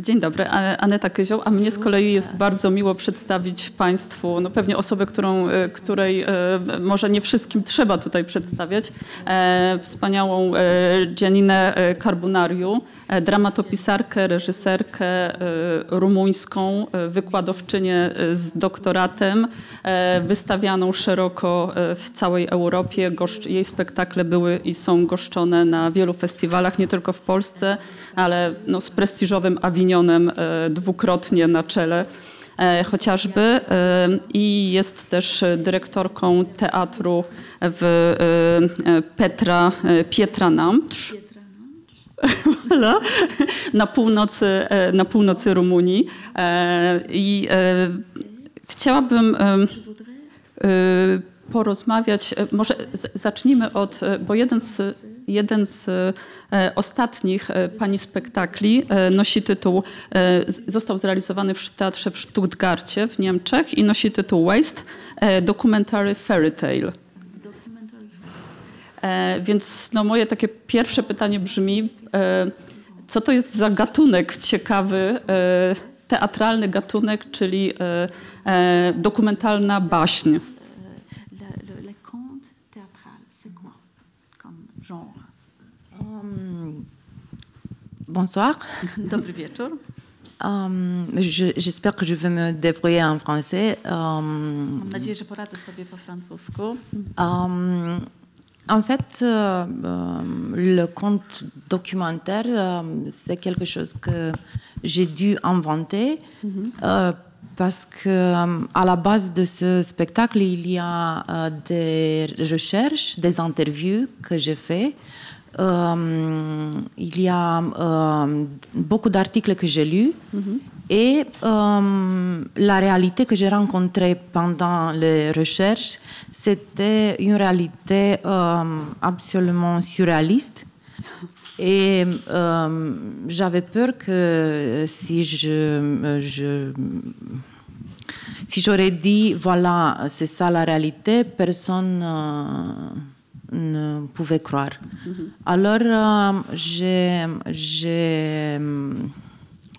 Dzień dobry, Aneta Kyzioł, a mnie z kolei jest bardzo miło przedstawić Państwu, no pewnie osobę, którą, e, której e, może nie wszystkim trzeba tutaj przedstawiać, e, wspaniałą Gianinę Carbonariu, dramatopisarkę, reżyserkę rumuńską, wykładowczynię z doktoratem, wystawianą szeroko w całej Europie. Jej spektakle były i są goszczone na wielu festiwalach, nie tylko w Polsce, ale no, z prestiżowym Avinionem e, dwukrotnie na czele e, chociażby e, i jest też dyrektorką teatru w Petra, Pietra Namcz. na, północy, na północy Rumunii. I chciałabym porozmawiać. Może zacznijmy od, bo jeden z, jeden z e, ostatnich e, pani spektakli e, nosi tytuł, został zrealizowany w teatrze w Stuttgarcie w Niemczech i nosi tytuł Waste Documentary Fairy Tale. Więc no moje takie pierwsze pytanie brzmi, co to jest za gatunek ciekawy, teatralny gatunek, czyli dokumentalna baśń? Bonsoir. Dobry wieczór. Um, J'espère que je vais me débrouiller en français. Um, Mam nadzieję, że poradzę sobie po francusku. Um, en fait, euh, le conte documentaire, euh, c'est quelque chose que j'ai dû inventer mm -hmm. euh, parce que à la base de ce spectacle, il y a des recherches, des interviews que j'ai fait euh, il y a euh, beaucoup d'articles que j'ai lus mm-hmm. et euh, la réalité que j'ai rencontrée pendant les recherches, c'était une réalité absolument surréaliste. Et j'avais peur que si je, je si j'aurais dit voilà c'est ça la réalité, personne ne pouvait croire. Alors, euh,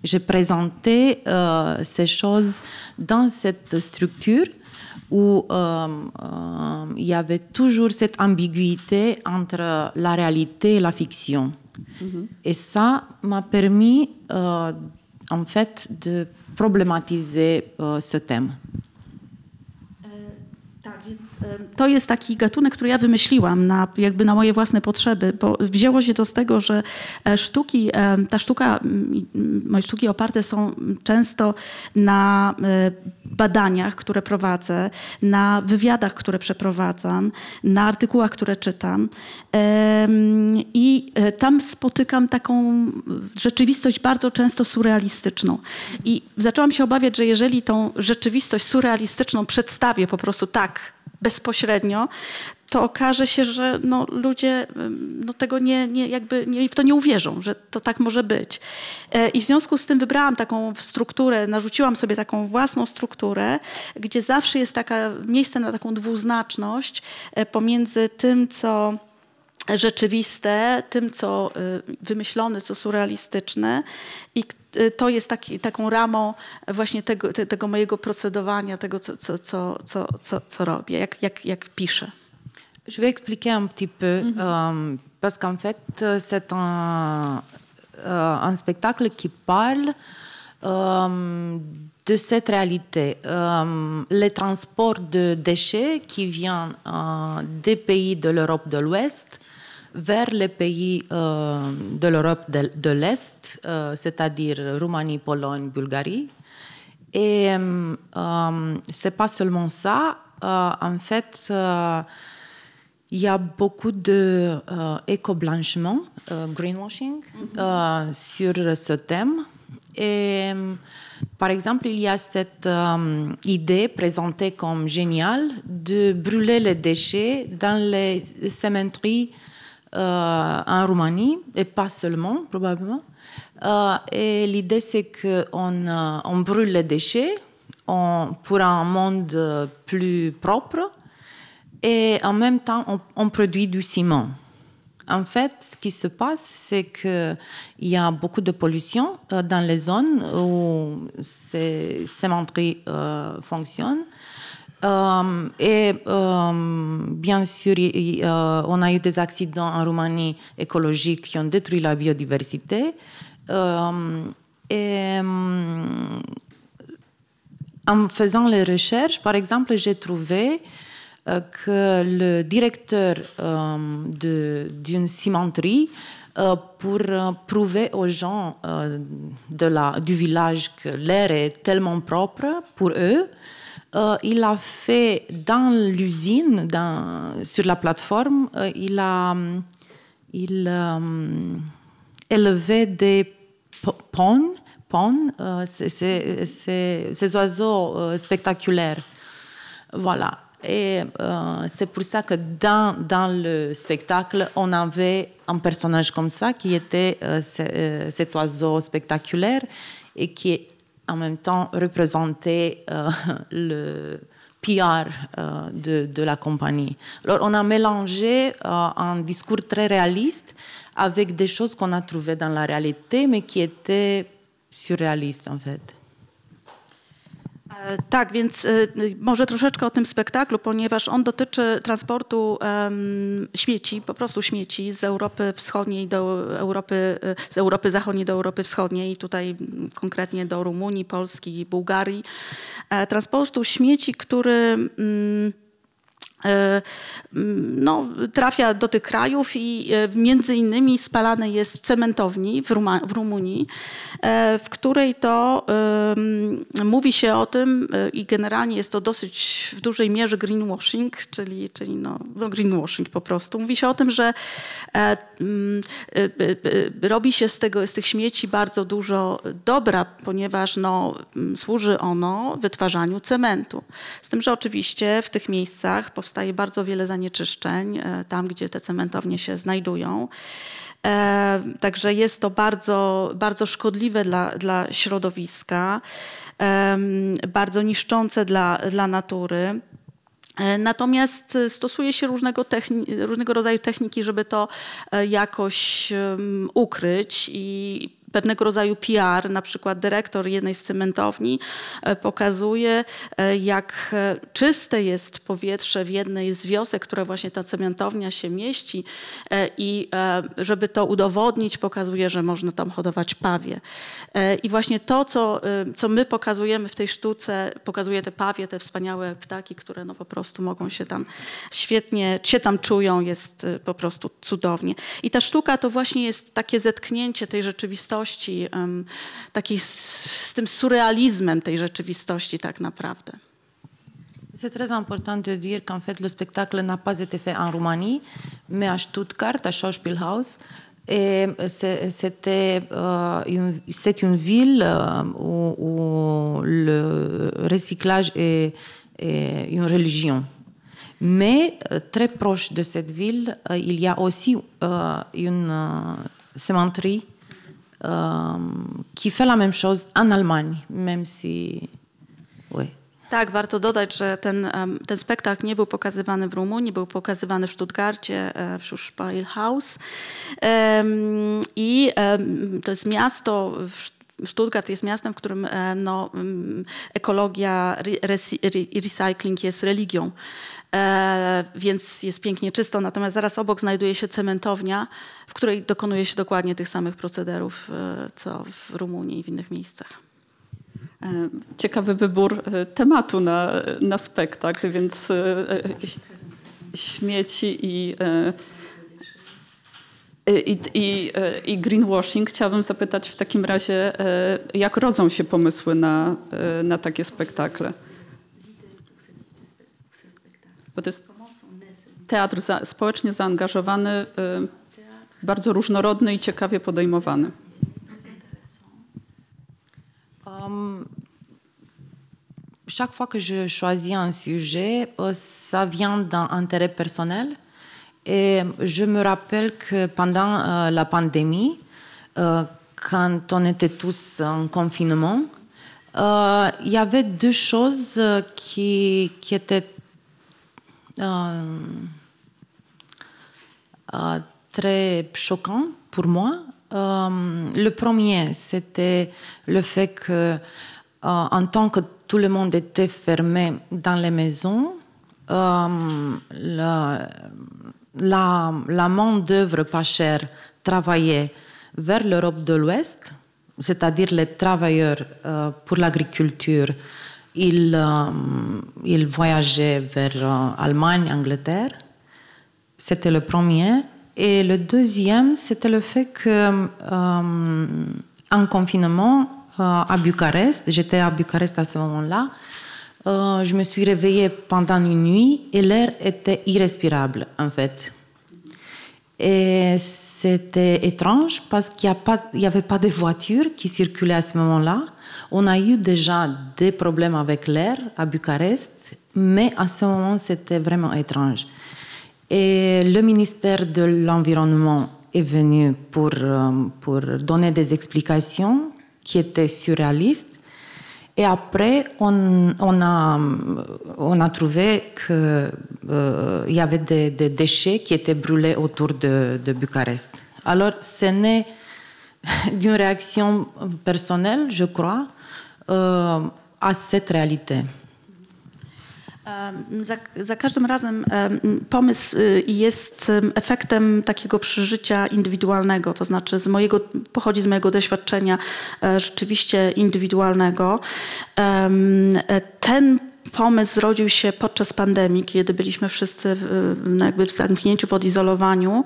j'ai présenté euh, ces choses dans cette structure où euh, il y avait toujours cette ambiguïté entre la réalité et la fiction. Et ça m'a permis, en fait, de problématiser ce thème. To jest taki gatunek, który ja wymyśliłam na, jakby na moje własne potrzeby, bo wzięło się to z tego, że e, sztuki, e, ta sztuka, moje sztuki oparte są często na e, badaniach, które prowadzę, na wywiadach, które przeprowadzam, na artykułach, które czytam. I tam spotykam taką rzeczywistość bardzo często surrealistyczną. I zaczęłam się obawiać, że jeżeli tą rzeczywistość surrealistyczną przedstawię po prostu tak, bezpośrednio, to okaże się, że no, ludzie no, tego nie, nie, jakby nie, w to nie uwierzą, że to tak może być. E, I w związku z tym wybrałam taką strukturę, narzuciłam sobie taką własną strukturę, gdzie zawsze jest taka, miejsce na taką dwuznaczność e, pomiędzy tym, co rzeczywiste, tym, co y, wymyślone, co surrealistyczne i y, to jest taki, taką ramą właśnie tego, tego mojego procedowania, tego, co, co, co, co, co, co robię, jak, jak, jak piszę. Je vais expliquer un petit peu, mm -hmm. euh, parce qu'en fait, c'est un, euh, un, spectacle qui parle euh, de cette réalité. Euh, les transports de déchets qui viennent euh, des pays de l'Europe de l'Ouest vers les pays euh, de l'Europe de, de l'Est, euh, c'est-à-dire Roumanie, Pologne, Bulgarie. Et euh, c'est pas seulement ça. En fait, il y a beaucoup de éco-blanchiment, greenwashing, mm-hmm. sur ce thème. Et par exemple, il y a cette idée présentée comme géniale de brûler les déchets dans les cimenteries euh, en Roumanie, et pas seulement, probablement. Euh, et l'idée, c'est qu'on euh, brûle les déchets pour un monde plus propre et en même temps, on, produit du ciment. En fait, ce qui se passe, c'est qu'il y a beaucoup de pollution euh, dans les zones où ces cimenteries euh, fonctionnent. Euh, et euh, bien sûr, euh, on a eu des accidents en Roumanie écologiques qui ont détruit la biodiversité. Euh, et en faisant les recherches, par exemple, j'ai trouvé euh, que le directeur d'une cimenterie, euh, pour euh, prouver aux gens de la, du village que l'air est tellement propre pour eux, euh, il a fait dans l'usine, sur la plateforme, euh, il a euh, élevé des pawns, ces oiseaux spectaculaires. Voilà. Et c'est pour ça que dans, dans le spectacle, on avait un personnage comme ça qui était ce- cet oiseau spectaculaire et qui en même temps représentait euh, le PR euh, de, de la compagnie. Alors on a mélangé euh, un discours très réaliste avec des choses qu'on a trouvées dans la réalité, mais qui étaient surréalistes en fait. E, Tak, więc e, może troszeczkę o tym spektaklu, ponieważ on dotyczy transportu śmieci, po prostu śmieci z Europy Wschodniej do Europy, e, z Europy Zachodniej do Europy Wschodniej, tutaj konkretnie do Rumunii, Polski, Bułgarii. Transportu śmieci, który mm, no, trafia do tych krajów i e, między innymi spalane jest w cementowni w, Ruma, w Rumunii, e, w której to em, mówi się o tym e, i generalnie jest to dosyć w dużej mierze greenwashing, czyli, czyli no, no greenwashing po prostu. Mówi się o tym, że e, e, e, e, robi się z, tego, z tych śmieci bardzo dużo dobra, ponieważ no, służy ono wytwarzaniu cementu. Z tym, że oczywiście w tych miejscach powstaje bardzo wiele zanieczyszczeń, e, tam gdzie te cementownie się znajdują. E, Także jest to bardzo, bardzo szkodliwe dla, dla środowiska, bardzo niszczące dla, dla natury. E, Natomiast stosuje się różnego, różnego rodzaju techniki, żeby to jakoś ukryć i pewnego rodzaju PR, na przykład dyrektor jednej z cementowni e, pokazuje, e, jak e, czyste jest powietrze w jednej z wiosek, które właśnie ta cementownia się mieści i żeby to udowodnić, pokazuje, że można tam hodować pawie. I właśnie to, co, co my pokazujemy w tej sztuce, pokazuje te pawie, te wspaniałe ptaki, które no po prostu mogą się tam świetnie, się tam czują, jest po prostu cudownie. I ta sztuka to właśnie jest takie zetknięcie tej rzeczywistości, em, takiej z, tym tej rzeczywistości tak. C'est très important de dire qu'en fait, le spectacle n'a pas été fait en Roumanie, mais à Stuttgart, à Schauspielhaus. Et c'est- c'était euh, une, c'est une ville euh, où, le recyclage est, une religion. Mais euh, très proche de cette ville, euh, il y a aussi euh, une euh, euh, qui fait la même chose en Allemagne, même si... Oui. Tak, warto dodać, że ten, ten spektakl nie był pokazywany w Rumunii, był pokazywany w Stuttgarcie, e, w Schauspielhaus. Em, I to jest miasto, Stuttgart jest miastem, w którym e, no, ekologia, re- resi- re- recycling jest religią. E, więc jest pięknie czysto. Natomiast zaraz obok znajduje się cementownia, w której dokonuje się dokładnie tych samych procederów, e, co w Rumunii i w innych miejscach. E, Ciekawy wybór tematu na, na spektakl, więc śmieci i, i, i, i greenwashing. Chciałabym zapytać w takim razie, jak rodzą się pomysły na, na takie spektakle? Bo to jest teatr za, społecznie zaangażowany, bardzo różnorodny i ciekawie podejmowany. Euh, chaque fois que je choisis un sujet, euh, ça vient d'un intérêt personnel. Et je me rappelle que pendant euh, la pandémie, euh, quand on était tous en confinement, euh, il y avait deux choses euh, qui, qui étaient euh, euh, très choquants pour moi. Euh, le premier, c'était le fait que, euh, en tant que tout le monde était fermé dans les maisons, euh, la, main-d'œuvre pas chère travaillait vers l'Europe de l'Ouest, c'est-à-dire les travailleurs euh, pour l'agriculture. Euh, ils voyageaient vers euh, Allemagne, Angleterre. C'était le premier. Et le deuxième, c'était le fait que en confinement à Bucarest, j'étais à Bucarest à ce moment-là, je me suis réveillée pendant une nuit et l'air était irrespirable en fait. Et c'était étrange parce qu'il n'y avait pas de voitures qui circulaient à ce moment-là. On a eu déjà des problèmes avec l'air à Bucarest, mais à ce moment, c'était vraiment étrange. Et le ministère de l'Environnement est venu pour, euh, pour donner des explications qui étaient surréalistes. Et après, on, a, on a trouvé qu'il euh, y avait des, déchets qui étaient brûlés autour de, de Bucarest. Alors, ce n'est d'une réaction personnelle, je crois, euh, à cette réalité. Za, za, każdym razem pomysł y, jest efektem takiego przeżycia indywidualnego, to znaczy z mojego, pochodzi z mojego doświadczenia e, rzeczywiście indywidualnego. Ten pomysł zrodził się podczas pandemii, kiedy byliśmy wszyscy w, no jakby w zamknięciu, w odizolowaniu.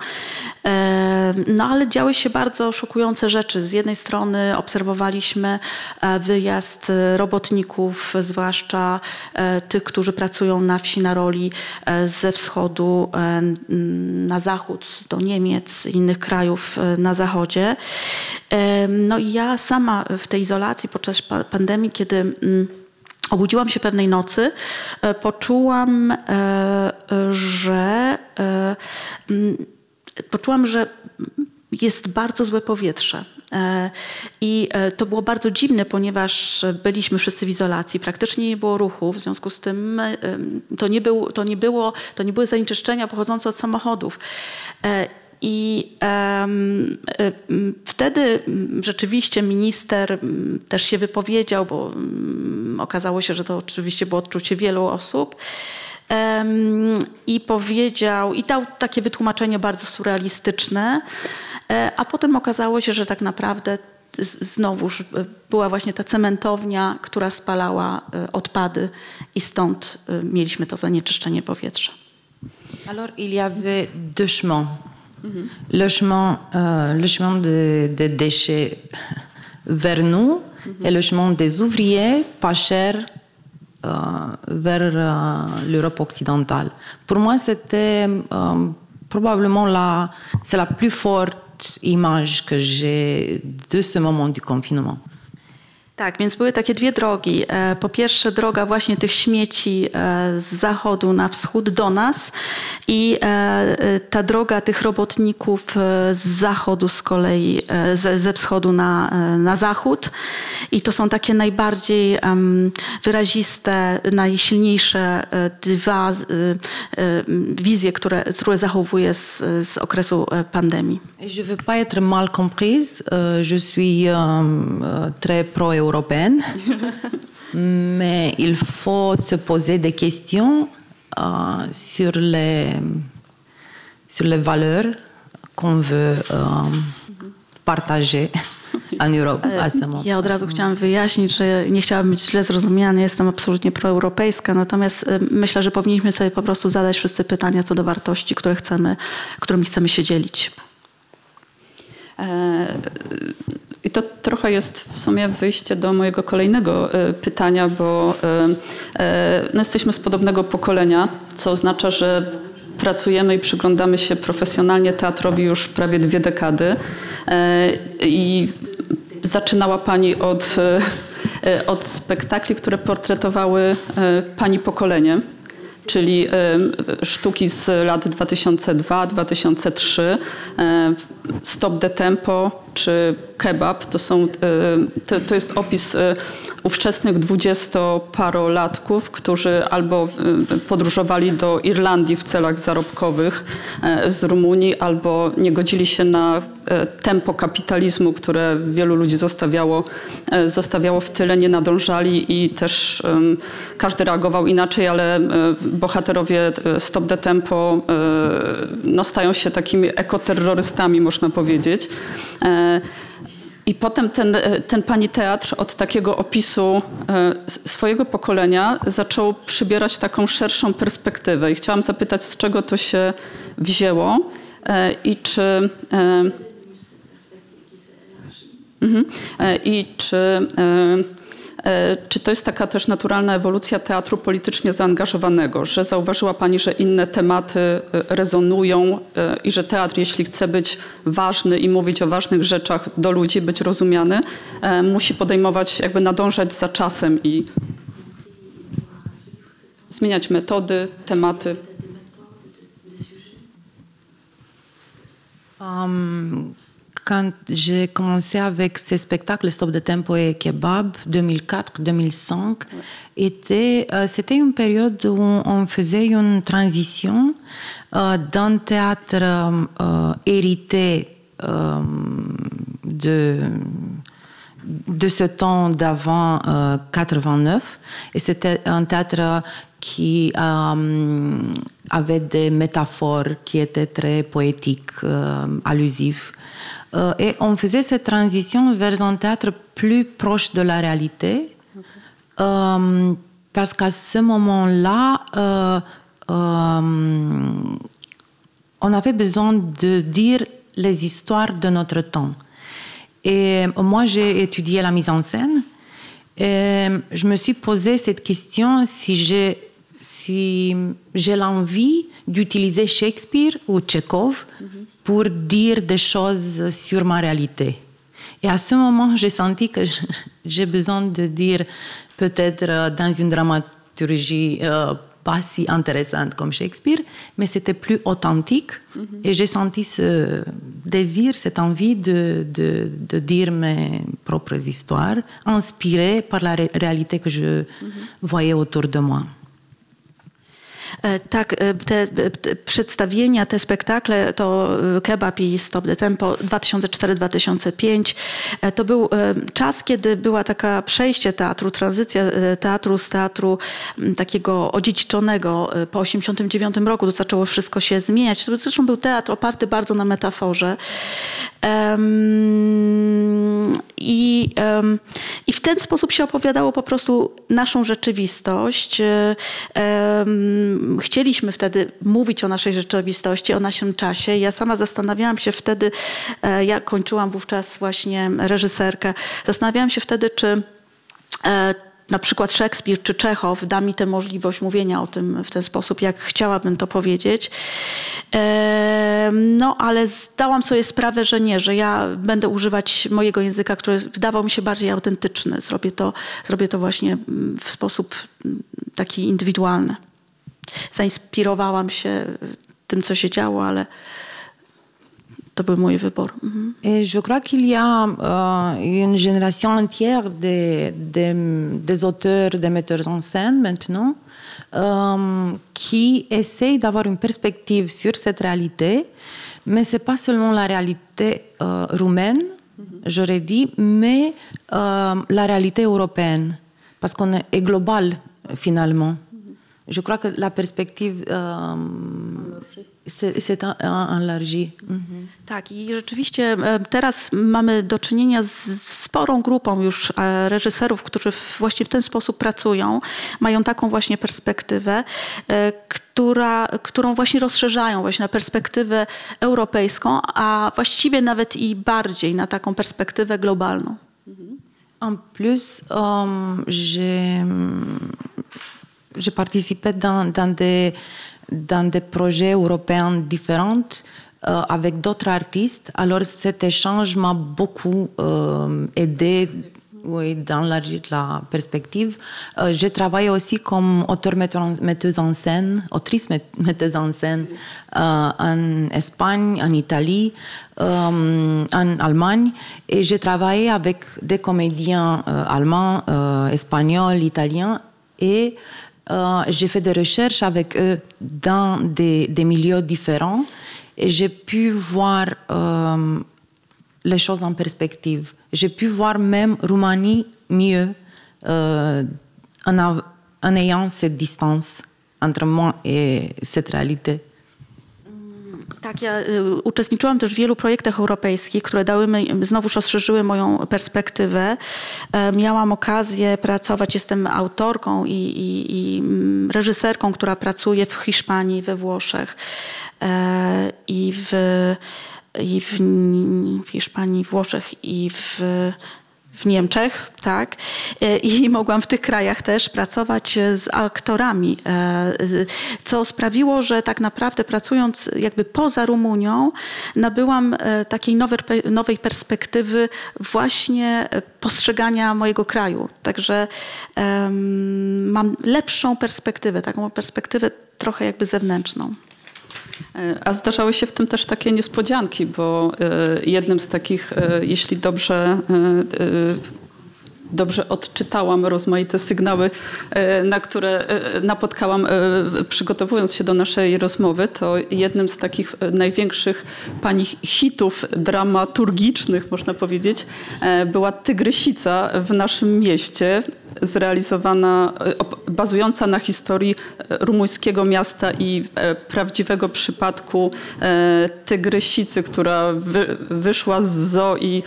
No ale działy się bardzo szokujące rzeczy. Z jednej strony obserwowaliśmy e, wyjazd robotników, zwłaszcza e, tych, którzy pracują na wsi na roli e, ze wschodu na zachód, do Niemiec, innych krajów na zachodzie. No i ja sama w tej izolacji podczas pandemii, kiedy mm, Obudziłam się pewnej nocy, e, poczułam, e, że mm, poczułam, że jest bardzo złe powietrze. E, I to było bardzo dziwne, ponieważ byliśmy wszyscy w izolacji, praktycznie nie było ruchu, w związku z tym to nie, był, to nie, było, to nie były zanieczyszczenia pochodzące od samochodów. I um, wtedy rzeczywiście minister też się wypowiedział, bo um, okazało się, że to oczywiście było odczucie wielu osób. Um, I powiedział, i dał takie wytłumaczenie bardzo surrealistyczne, e, a potem okazało się, że tak naprawdę znowuż była właśnie ta cementownia, która spalała odpady i stąd mieliśmy to zanieczyszczenie powietrza. Alors il y avait deux chemins. Mhm. le chemin, euh, le chemin de, de, déchets vers nous mhm. et le chemin des ouvriers pas chers euh, vers euh, l'Europe occidentale. Pour moi, c'était probablement la, c'est la plus forte image que j'ai de ce moment du confinement. Tak, więc były takie dwie drogi. E, po pierwsze droga właśnie tych śmieci e, z zachodu na wschód do nas i e, ta droga tych robotników z zachodu z kolei, ze, wschodu na, na zachód. I to są takie najbardziej wyraziste, najsilniejsze dwa wizje, które, które zachowuję z, z okresu pandemii. Je veux pas être mal comprise. Je suis très pro-européenne européenne, mais il faut se poser des questions euh, sur, les, sur les valeurs qu'on veut euh, partager. Moment. Ja od razu chciałam wyjaśnić, że nie chciałabym być źle zrozumiana, jestem absolutnie proeuropejska, natomiast myślę, że powinniśmy sobie po prostu zadać wszyscy pytania co do wartości, które chcemy, którymi chcemy się dzielić. E, I to trochę jest w sumie wyjście do mojego kolejnego e, pytania, bo e, no jesteśmy z podobnego pokolenia, co oznacza, że pracujemy i przyglądamy się profesjonalnie teatrowi już prawie dwie dekady. I zaczynała Pani od, od spektakli, które portretowały Pani pokolenie czyli sztuki z lat 2002-2003, Stop the Tempo czy Kebab. To, są, to, to jest opis ówczesnych dwudziestoparolatków, którzy albo podróżowali do Irlandii w celach zarobkowych z Rumunii, albo nie godzili się na tempo kapitalizmu, które wielu ludzi zostawiało, zostawiało w tyle, nie nadążali i też każdy reagował inaczej, ale bohaterowie Stop the Tempo no, stają się takimi ekoterrorystami, można powiedzieć. I potem ten, ten pani teatr od takiego opisu swojego pokolenia zaczął przybierać taką szerszą perspektywę. I chciałam zapytać, z czego to się wzięło i czy. Mhm, I czy E, czy to jest taka też naturalna ewolucja teatru politycznie zaangażowanego, że zauważyła Pani, że inne tematy e, rezonują e, i że teatr, jeśli chce być ważny i mówić o ważnych rzeczach do ludzi, być rozumiany, musi podejmować, jakby nadążać za czasem i zmieniać metody, tematy? Um, quand j'ai commencé avec ces spectacles Stop de Tempo et Kebab 2004-2005, était, euh, c'était une période où on faisait une transition euh, d'un théâtre euh, hérité de, ce temps d'avant 89. Et c'était un théâtre qui avait des métaphores qui étaient très poétiques, allusives. Euh, et on faisait cette transition vers un théâtre plus proche de la réalité. Euh, parce qu'à ce moment-là, euh, on avait besoin de dire les histoires de notre temps. Et moi, j'ai étudié la mise en scène. Et je me suis posé cette question si j'ai si j'ai l'envie d'utiliser Shakespeare ou Tchekhov pour dire des choses sur ma réalité. Et à ce moment, j'ai senti que j'ai besoin de dire peut-être euh, dans une dramaturgie euh, pas si intéressante comme Shakespeare, mais c'était plus authentique. Mm-hmm. Et j'ai senti ce désir, cette envie de, de, de, dire mes propres histoires, inspirées par la réalité que je mm-hmm. voyais autour de moi. E, tak, e, te, te przedstawienia, te spektakle to e, Kebab i Stop the Tempo 2004-2005. To był czas, kiedy była taka przejście teatru, tranzycja teatru z teatru takiego odziedziczonego po 89 roku. To zaczęło wszystko się zmieniać. To zresztą był teatr oparty bardzo na metaforze. I, I w ten sposób się opowiadało po prostu naszą rzeczywistość chcieliśmy wtedy mówić o naszej rzeczywistości, o naszym czasie. Ja sama zastanawiałam się wtedy, e, ja kończyłam wówczas właśnie reżyserkę, zastanawiałam się wtedy, czy e, na przykład Szekspir czy Czechow da mi tę możliwość mówienia o tym w ten sposób, jak chciałabym to powiedzieć. No, ale zdałam sobie sprawę, że nie, że ja będę używać mojego języka, który wydawał mi się bardziej autentyczny. Zrobię to, zrobię to właśnie w sposób taki indywidualny. Zainspirowałam się tym, co się działo, ale to był mój wybór. Mhm. Et je crois qu'il y a euh, une génération entière de, de, des auteurs, des metteurs en scène maintenant, euh, qui essayent d'avoir une perspective sur cette réalité, mais c'est pas seulement la réalité euh, roumaine, -hmm. j'aurais dit, mais la réalité européenne, parce qu'on est global finalement. Je crois que la perspektywa s'est enlargie. Mhm. Tak, i rzeczywiście e, teraz mamy do czynienia z sporą grupą już e, reżyserów, którzy właśnie w ten sposób pracują, mają taką właśnie perspektywę, e, która, którą właśnie rozszerzają właśnie na perspektywę europejską, a właściwie nawet i bardziej na taką perspektywę globalną. En plus, um, j'ai j'ai participé dans, des, projets européens différents euh, avec d'autres artistes. Alors cet échange m'a beaucoup euh, aidé oui, d'élargir la perspective. Euh, j'ai travaillé aussi comme auteur-metteuse en scène, autrice-metteuse en scène euh, en Espagne, en Italie, en Allemagne. Et j'ai travaillé avec des comédiens allemands, espagnol, italien, et j'ai fait des recherches avec eux dans des, milieux différents et j'ai pu voir les choses en perspective. J'ai pu voir même Roumanie mieux en, en ayant cette distance entre moi et cette réalité. Tak, ja y, uczestniczyłam też w wielu projektach europejskich, które dały mi, znowuż rozszerzyły moją perspektywę. E, miałam okazję pracować, jestem autorką i, i, i mm, reżyserką, która pracuje w Hiszpanii, we Włoszech e, i w, i w, w Hiszpanii, Włoszech i w w Niemczech, tak, e, i mogłam w tych krajach też pracować z aktorami, e, co sprawiło, że tak naprawdę pracując jakby poza Rumunią, nabyłam e, takiej nowej perspektywy właśnie postrzegania mojego kraju. Także mam lepszą perspektywę, taką perspektywę trochę jakby zewnętrzną. E, a zdarzały się w tym też takie niespodzianki, bo e, jednym z takich, e, jeśli dobrze dobrze odczytałam rozmaite sygnały, na które napotkałam przygotowując się do naszej rozmowy, to jednym z takich największych pani hitów dramaturgicznych, można powiedzieć, była Tygrysica w naszym mieście zrealizowana, e, bazująca na historii e, rumuńskiego miasta i e, prawdziwego przypadku tygrysicy, która wy, wyszła z zoo i,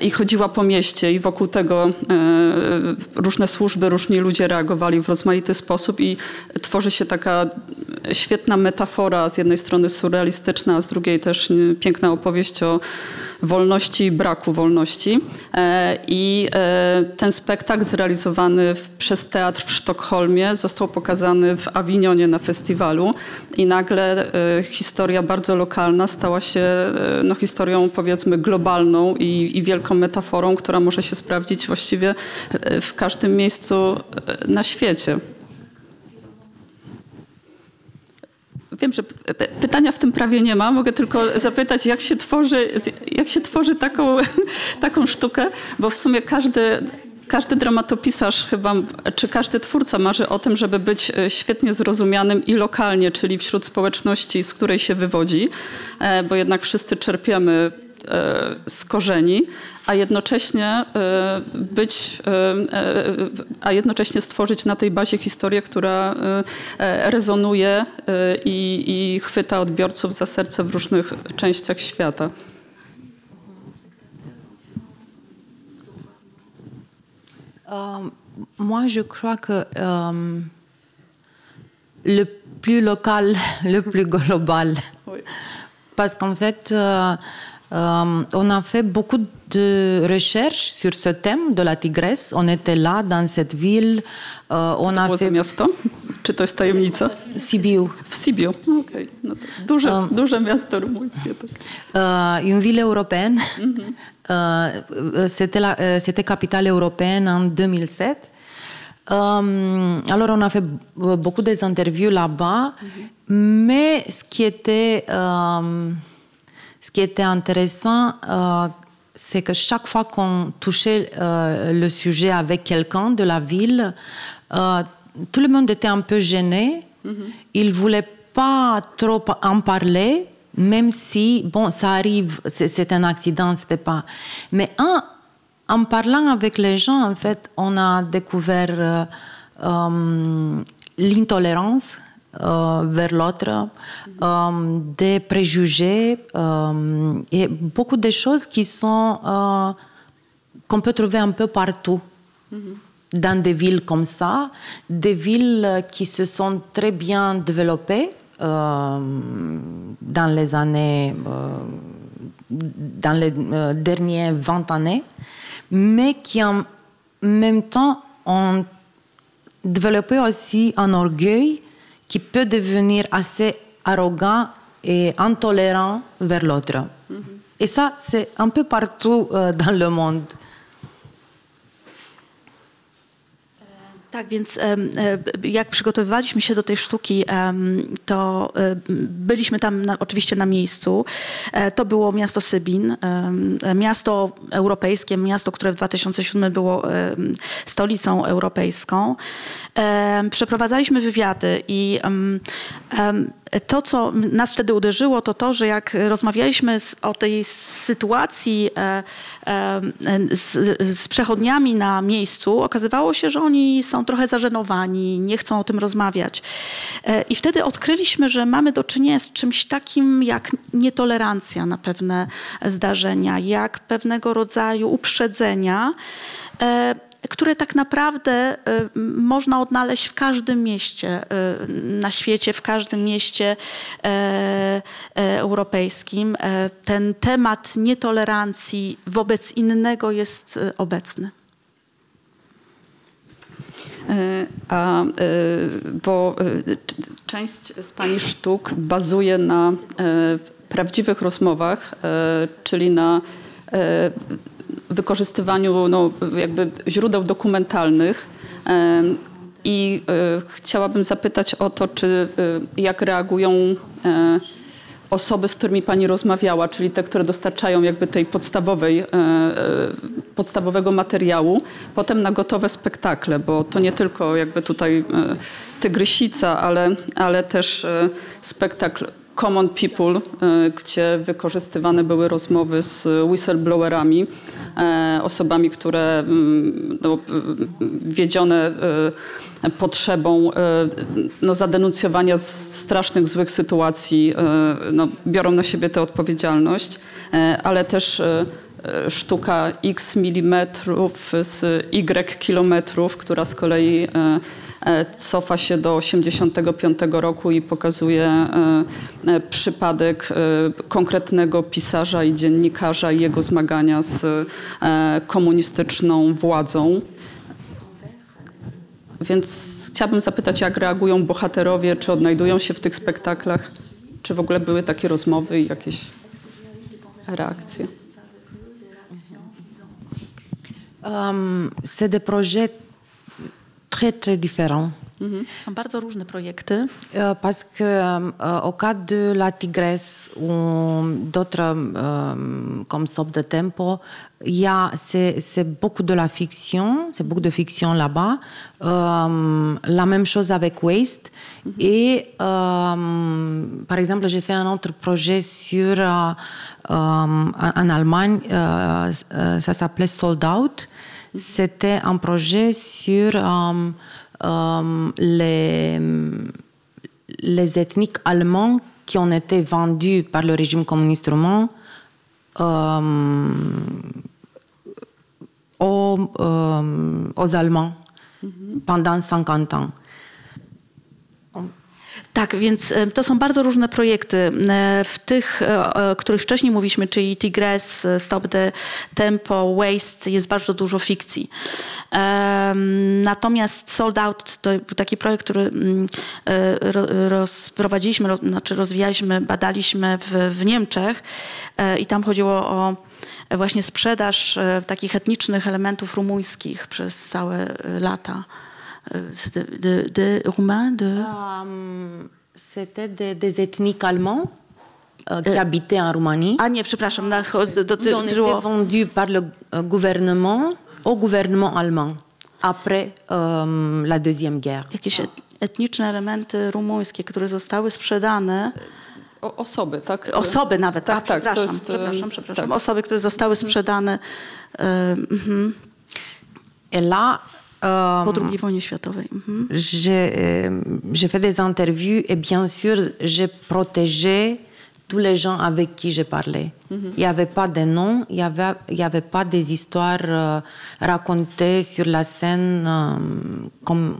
i chodziła po mieście i wokół tego różne służby, różni ludzie reagowali w rozmaity sposób i tworzy się taka świetna metafora, z jednej strony surrealistyczna, a z drugiej też piękna opowieść o wolności i braku wolności. I ten spektakl zrealizowany zrealizowany przez teatr w Sztokholmie, został pokazany w Awinionie na festiwalu i nagle y, historia bardzo lokalna stała się y, no, historią powiedzmy globalną i, i wielką metaforą, która może się sprawdzić właściwie y, w każdym miejscu na świecie. Wiem, że pytania w tym prawie nie ma. Mogę tylko zapytać, jak się tworzy, jak się tworzy taką, taką sztukę, bo w sumie każdy każdy dramatopisarz chyba, czy każdy twórca marzy o tym, żeby być e, świetnie zrozumianym i lokalnie, czyli wśród społeczności, z której się wywodzi, e, bo jednak wszyscy czerpiemy e, z korzeni, a jednocześnie być, a jednocześnie stworzyć na tej bazie historię, która rezonuje i, i chwyta odbiorców za serce w różnych częściach świata. Moi, je crois que euh, le plus local, le plus global. Parce qu'en fait, euh, on a fait beaucoup de recherches sur ce thème de la tigresse. On était là, dans cette ville. on a fait... miasto? Czy to jest tajemnica? Sibiu. W Sibiu, okej. Okay. Duże, um, duże miasto rumuńskie. Tak. une ville européenne. Mm -hmm. Euh, c'était, euh, capitale européenne en 2007. Euh, alors, on a fait beaucoup des interviews là-bas, mm-hmm. mais ce qui était, ce qui était intéressant, c'est que chaque fois qu'on touchait le sujet avec quelqu'un de la ville, tout le monde était un peu gêné. Mm-hmm. Il ne voulait pas trop en parler même si, bon, ça arrive, c'est un accident, c'était pas. Mais en, en, parlant avec les gens, en fait, on a découvert euh, euh, l'intolérance euh, vers l'autre, des préjugés et beaucoup de choses qui sont qu'on peut trouver un peu partout. Mm-hmm. Dans des villes comme ça, des villes qui se sont très bien développées, euh, dans les années, euh, dans les euh, dernières 20 années, mais qui en même temps ont développé aussi un orgueil qui peut devenir assez arrogant et intolérant vers l'autre. Mm-hmm. Et ça, c'est un peu partout dans le monde. Tak, więc jak przygotowywaliśmy się do tej sztuki, to byliśmy tam na, oczywiście na miejscu. E, to było miasto Sybin, miasto europejskie, miasto, które w 2007 było stolicą europejską. Przeprowadzaliśmy wywiady i to, co nas wtedy uderzyło, to to, że jak rozmawialiśmy z, o tej sytuacji e, e, z, z, przechodniami na miejscu, okazywało się, że oni są trochę zażenowani, nie chcą o tym rozmawiać. E, I wtedy odkryliśmy, że mamy do czynienia z czymś takim jak nietolerancja na pewne zdarzenia, jak pewnego rodzaju uprzedzenia które tak naprawdę y, można odnaleźć w każdym mieście y, na świecie, w każdym mieście e, e, europejskim. E, ten temat nietolerancji wobec innego jest obecny. A, bo część z Pani sztuk bazuje na prawdziwych rozmowach, czyli na wykorzystywaniu no, jakby źródeł dokumentalnych. I e, chciałabym zapytać o to, czy e, jak reagują e, osoby, z którymi pani rozmawiała, czyli te, które dostarczają jakby tej podstawowej, podstawowego materiału, potem na gotowe spektakle, bo to nie tylko jakby tutaj Tygrysica, ale, ale też spektakl Common People, e, gdzie wykorzystywane były rozmowy z whistleblowerami, e, osobami, które mm, no, wiedzione e, potrzebą no, zadenuncjowania strasznych, złych sytuacji, no, biorą na siebie tę odpowiedzialność, ale też sztuka x milimetrów z y kilometrów, która z kolei cofa się do 1985 roku i pokazuje e, e, przypadek konkretnego pisarza i dziennikarza i jego zmagania z komunistyczną władzą. Więc chciałabym zapytać, jak reagują bohaterowie, czy odnajdują się w tych spektaklach, czy w ogóle były takie rozmowy i jakieś reakcje. Um, c'est des projets très très différents. Mhm. Są bardzo różne projekty. Euh, parce que euh, au cas de la Tigresse ou d'autres euh, comme Stop de Tempo, il y a c'est beaucoup de la fiction, c'est beaucoup de fiction là-bas. Euh, la même chose avec Waste. Mhm. Et par exemple, j'ai fait un autre projet sur en Allemagne, ça s'appelait Sold Out. C'était un projet sur euh, euh, les, les ethniques allemands qui ont été vendus par le régime communiste roumain euh, aux, aux, Allemands pendant 50 ans. Tak, więc e, to są bardzo różne projekty. E, w tych, e, o których wcześniej mówiliśmy, czyli Tigress, Stop the Tempo, Waste, jest bardzo dużo fikcji. Natomiast Sold Out to był taki projekt, który mm, rozprowadziliśmy, znaczy rozwijaliśmy, badaliśmy w, w Niemczech i tam chodziło o właśnie sprzedaż takich etnicznych elementów rumuńskich przez całe lata. C'était de, de roumains de... Um, C'était de, des ethniques allemands euh, qui euh, habitaient en Roumanie. Ah nie, przepraszam. Était vendus par le euh, gouvernement au gouvernement allemand après um, la Deuxième Guerre. Jakieś etniczne elementy rumuńskie, które zostały sprzedane o, osoby, tak? Osoby nawet, tak, tak, tak przepraszam, jest, przepraszam, przepraszam. Tak. Osoby, które zostały sprzedane. Mhm. Et là, po euh, II wojnie światowej. Mhm. J'ai fait des interviews et bien sûr, j'ai protégé tous les gens avec qui je parlais. Mhm. Il n'y avait pas de noms, il n'y avait, y avait pas des histoires euh, racontées sur la scène euh, comme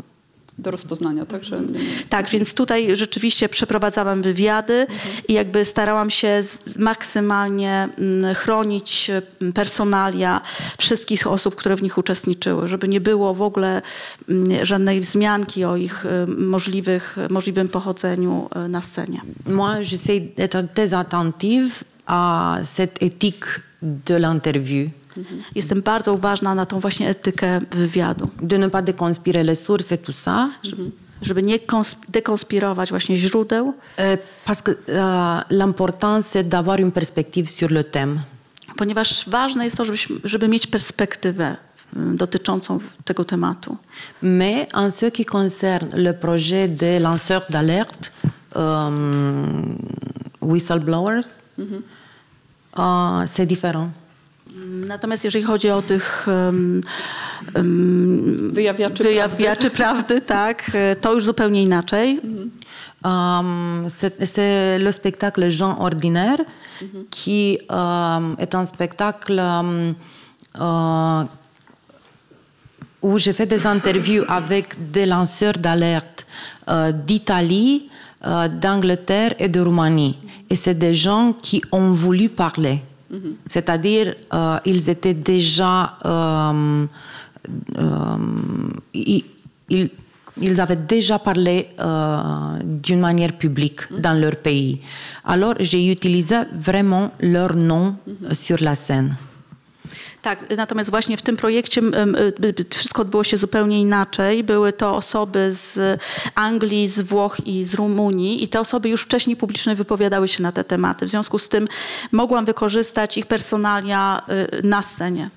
do rozpoznania, także... Tak, więc tutaj rzeczywiście przeprowadzałam wywiady mhm. i jakby starałam się maksymalnie mm, chronić mm, personalia wszystkich osób, które w nich uczestniczyły, żeby nie było w ogóle mm, żadnej wzmianki o ich y, możliwych, możliwym pochodzeniu y, na scenie. Moi, j'essaie d'être très attentive à cette éthique de l'interview. Jestem bardzo uważna na tą właśnie etykę wywiadu. De ne pas déconspirer les sources et tout ça. Żeby nie kons- dekonspirować właśnie źródeł, Euh, parce que euh, l'important, c'est d'avoir une perspective sur le thème. ponieważ ważne jest to, żebyśmy, żeby mieć perspektywę mm, dotyczącą tego tematu. Mais en ce qui concerne le projet des lanceurs d'alerte, euh, whistleblowers, euh, c'est différent. Natomiast jeżeli chodzi o tych um, um, Wyjawiaczy wyjawiaczy prawdy, tak, e, to już zupełnie inaczej. Euh, c'est c'est le spectacle Jean Ordinaire qui euh, est un spectacle euh, euh, où j'ai fait des interviews avec des lanceurs d'alerte euh, d'Italie, euh, d'Angleterre et de Roumanie. Et c'est des gens qui ont voulu parler. C'est-à-dire, euh, ils étaient déjà... euh, euh, ils, ils- ils avaient déjà parlé d'une manière publique dans leur pays. Alors, j'ai utilisé vraiment leur nom euh, sur la scène. Tak, natomiast właśnie w tym projekcie y, wszystko odbyło się zupełnie inaczej. Były to osoby z Anglii, z Włoch i z Rumunii i te osoby już wcześniej publicznie wypowiadały się na te tematy. W związku z tym mogłam wykorzystać ich personalia y, na scenie.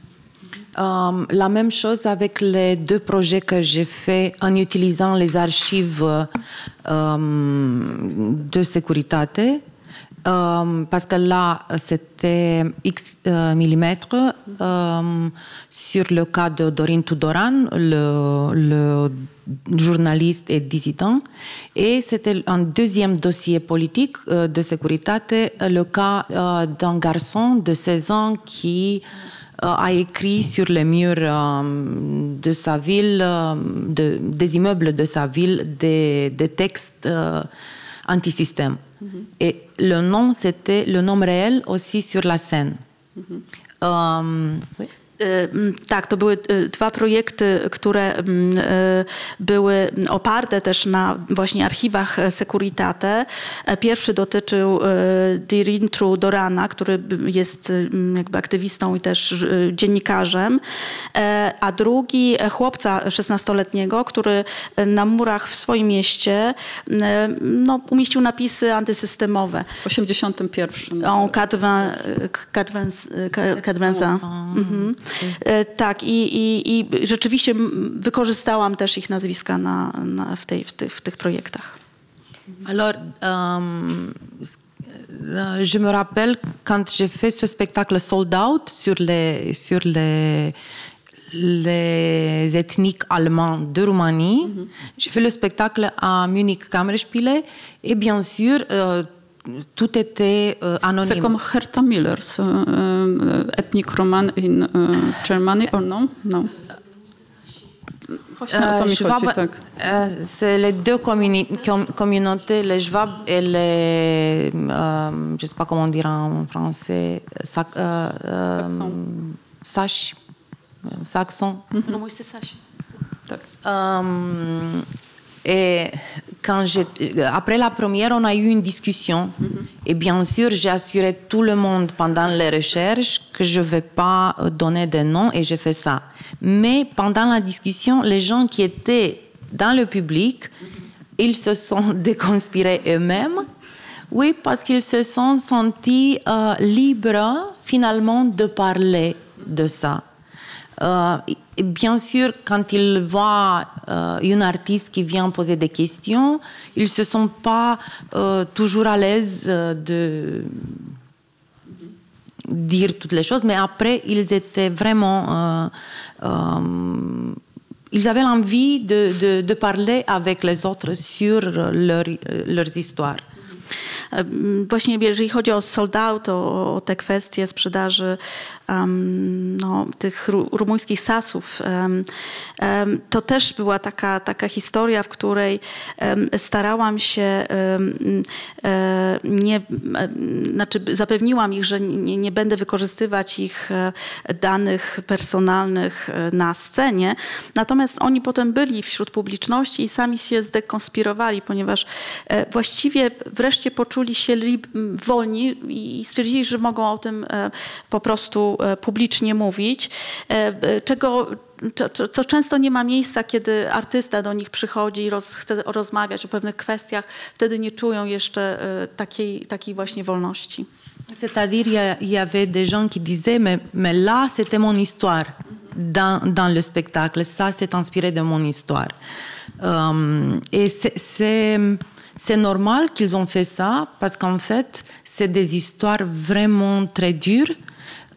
Euh, la même chose avec les deux projets que j'ai faits en utilisant les archives euh, de sécurité. Euh, parce que là, c'était X euh, millimètres euh, sur le cas de Dorine Tudoran, le, journaliste et dissident. Et c'était un deuxième dossier politique de sécurité, le cas d'un garçon de 16 ans qui a écrit sur les murs de sa ville, de- des immeubles de sa ville, des, des textes euh, anti-système. Et le nom, c'était le nom réel aussi sur la scène. Euh, oui. E, m, Tak, to były e, dwa projekty, które m, e, były oparte też na właśnie archiwach Securitate. E, Pierwszy dotyczył Dirintru Dorana, który jest m, jakby aktywistą i też dziennikarzem, E, a drugi e, chłopca 16-letniego, który na murach w swoim mieście no, umieścił napisy antysystemowe. W 81. En 80, 80, mhm. E, Tak, i, i, i rzeczywiście wykorzystałam też ich nazwiska na, na, w, tej, w, tych, w tych projektach. Alors, euh, euh, je me rappelle quand j'ai fait ce spectacle sold out sur les, sur les, les ethniques allemands de Roumanie, j'ai fait le spectacle à Munich Kammerspiele et bien sûr, euh, tout était euh, C'est anonyme. comme Herta Millers, uh, uh, ethnic Roman in uh, Germany, or no? No. Właśnie o to Euh, mi Schwab, chodzi, tak. euh, c'est les deux communi- com- communautés, les Schwab et les, euh, je sais pas comment dire en français, sac, euh, euh, Sach, euh, saxon. No mój Sasi. tak. Et quand après la première, on a eu une discussion. Et bien sûr, j'ai assuré tout le monde pendant les recherches que je ne vais pas donner des noms et j'ai fait ça. Mais pendant la discussion, les gens qui étaient dans le public, ils se sont déconspirés eux-mêmes. Oui, parce qu'ils se sont sentis euh, libres finalement de parler de ça. Euh, bien sûr, quand ils voient euh, une artiste qui vient poser des questions, ils ne se sont pas euh, toujours à l'aise euh, de dire toutes les choses, mais après, ils étaient vraiment... euh, ils avaient l'envie de, parler avec les autres sur leur, leurs histoires. Właśnie jeżeli chodzi o sold out, o, o te kwestie sprzedaży no, tych ru, rumuńskich sasów, to też była taka, taka historia, w której starałam się, e, nie, znaczy zapewniłam ich, że nie, nie będę wykorzystywać ich e, danych personalnych e, na scenie, natomiast oni potem byli wśród publiczności i sami się zdekonspirowali, ponieważ właściwie wreszcie poczuli się wolni i stwierdzili, że mogą o tym po prostu publicznie mówić, czego co często nie ma miejsca, kiedy artysta do nich przychodzi i roz, chce rozmawiać o pewnych kwestiach, wtedy nie czują jeszcze takiej, takiej właśnie wolności. C'est-à-dire, il y, avait des gens qui disaient, mais, mais là, c'était mon histoire dans, dans, le spectacle. Ça, c'est inspiré de mon histoire. Euh, et c'est normal qu'ils ont fait ça parce qu'en fait, c'est des histoires vraiment très dures.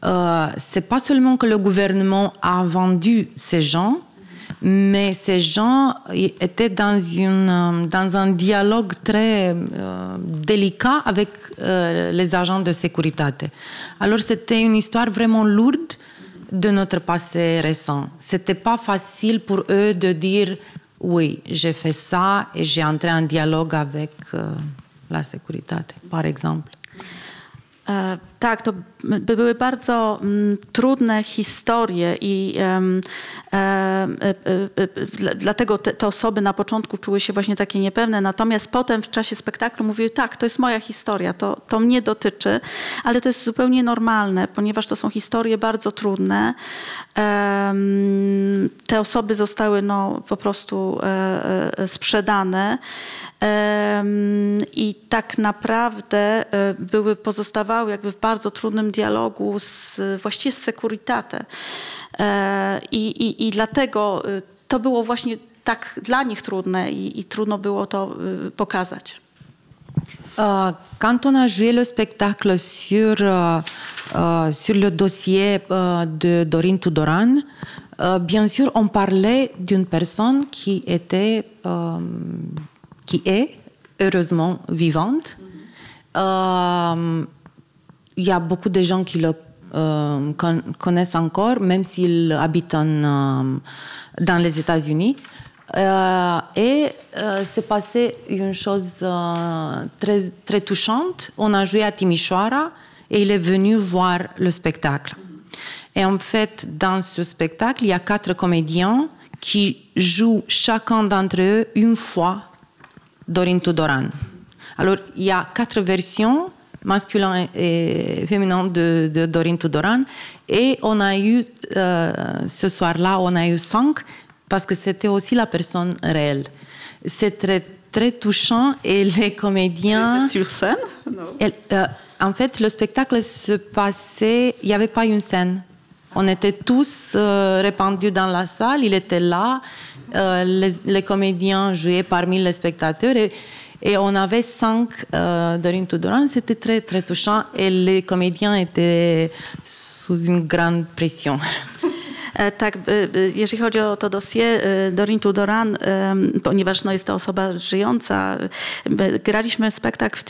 Euh, c'est pas seulement que le gouvernement a vendu ces gens, mais ces gens étaient dans, une, euh, dans un dialogue très euh, délicat avec euh, les agents de sécurité. Alors c'était une histoire vraiment lourde de notre passé récent. C'était pas facile pour eux de dire oui, j'ai fait ça et j'ai entré en dialogue avec la sécurité, par exemple. E, tak, to były bardzo mm, trudne historie i e, e, dlatego te, osoby na początku czuły się właśnie takie niepewne, natomiast potem w czasie spektaklu mówiły, tak, to jest moja historia, to, to mnie dotyczy, ale to jest zupełnie normalne, ponieważ to są historie bardzo trudne. te osoby zostały no, po prostu sprzedane. I tak naprawdę e, były, pozostawały jakby w bardzo trudnym dialogu z, właściwie z Securitate. E, I, i, I dlatego e, to było właśnie tak dla nich trudne i, i trudno było to pokazać. Quand on a joué le spectacle sur, uh, sur le dossier uh, de Dorine Tudoran, uh, bien sûr, on parlait d'une personne qui était qui est heureusement vivante. Euh, il y a beaucoup de gens qui le euh, connaissent encore, même s'ils habitent euh, dans les États-Unis. et c'est passé une chose très, très touchante. On a joué à Timișoara et il est venu voir le spectacle. Et en fait, dans ce spectacle, il y a quatre comédiens qui jouent chacun d'entre eux une fois Dorin Tudoran. Alors, il y a quatre versions, masculin et féminin, de, de Dorin Tudoran. Et on a eu, euh, ce soir-là, on a eu cinq, parce que c'était aussi la personne réelle. C'est très, très touchant et les comédiens... Sur scène? Euh, En fait, le spectacle se passait, il n'y avait pas une scène. On était tous euh, répandus dans la salle, il était là, euh, les, les, comédiens jouaient parmi les spectateurs et, et on avait cinq euh, Dorine Tudoran, c'était très très touchant et les comédiens étaient sous une grande pression. E, tak, e, e, jeżeli chodzi o to dossier Dorin Tudoran, ponieważ no, jest to osoba żyjąca, graliśmy spektakl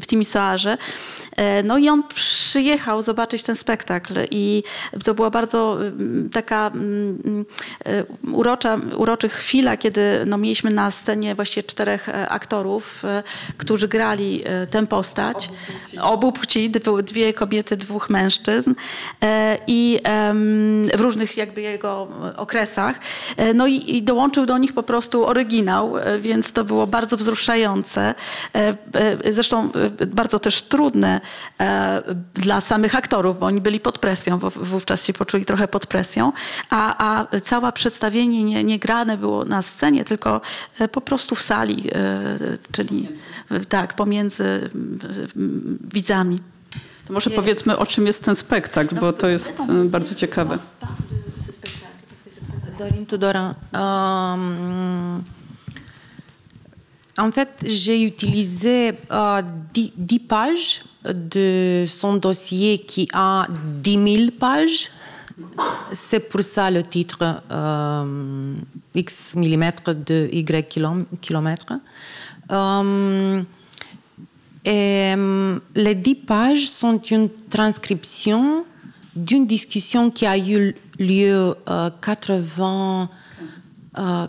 w Timisoarze, no i on przyjechał zobaczyć ten spektakl i to była bardzo taka urocza, uroczy chwila, kiedy no, mieliśmy na scenie właściwie czterech aktorów, którzy grali tę postać. Obu płci, były dwie kobiety, dwóch mężczyzn i w różnych różnych jakby jego okresach. E, no i, i dołączył do nich po prostu oryginał, e, więc to było bardzo wzruszające. E, zresztą bardzo też trudne dla samych aktorów, bo oni byli pod presją, bo wówczas się poczuli trochę pod presją, a, a całe przedstawienie nie, nie grane było na scenie, tylko po prostu w sali, czyli tak, pomiędzy widzami. To może powiedzmy, o czym jest ten spektakl, bo to jest bardzo ciekawe. Tudoran. Euh, en fait, j'ai utilisé euh, 10, 10, pages de son dossier qui a 10 000 pages. C'est pour ça le titre euh, X millimètres de Y kilomètres. Euh, et euh, les 10 pages sont une transcription d'une discussion qui a eu lieu euh, 80, euh,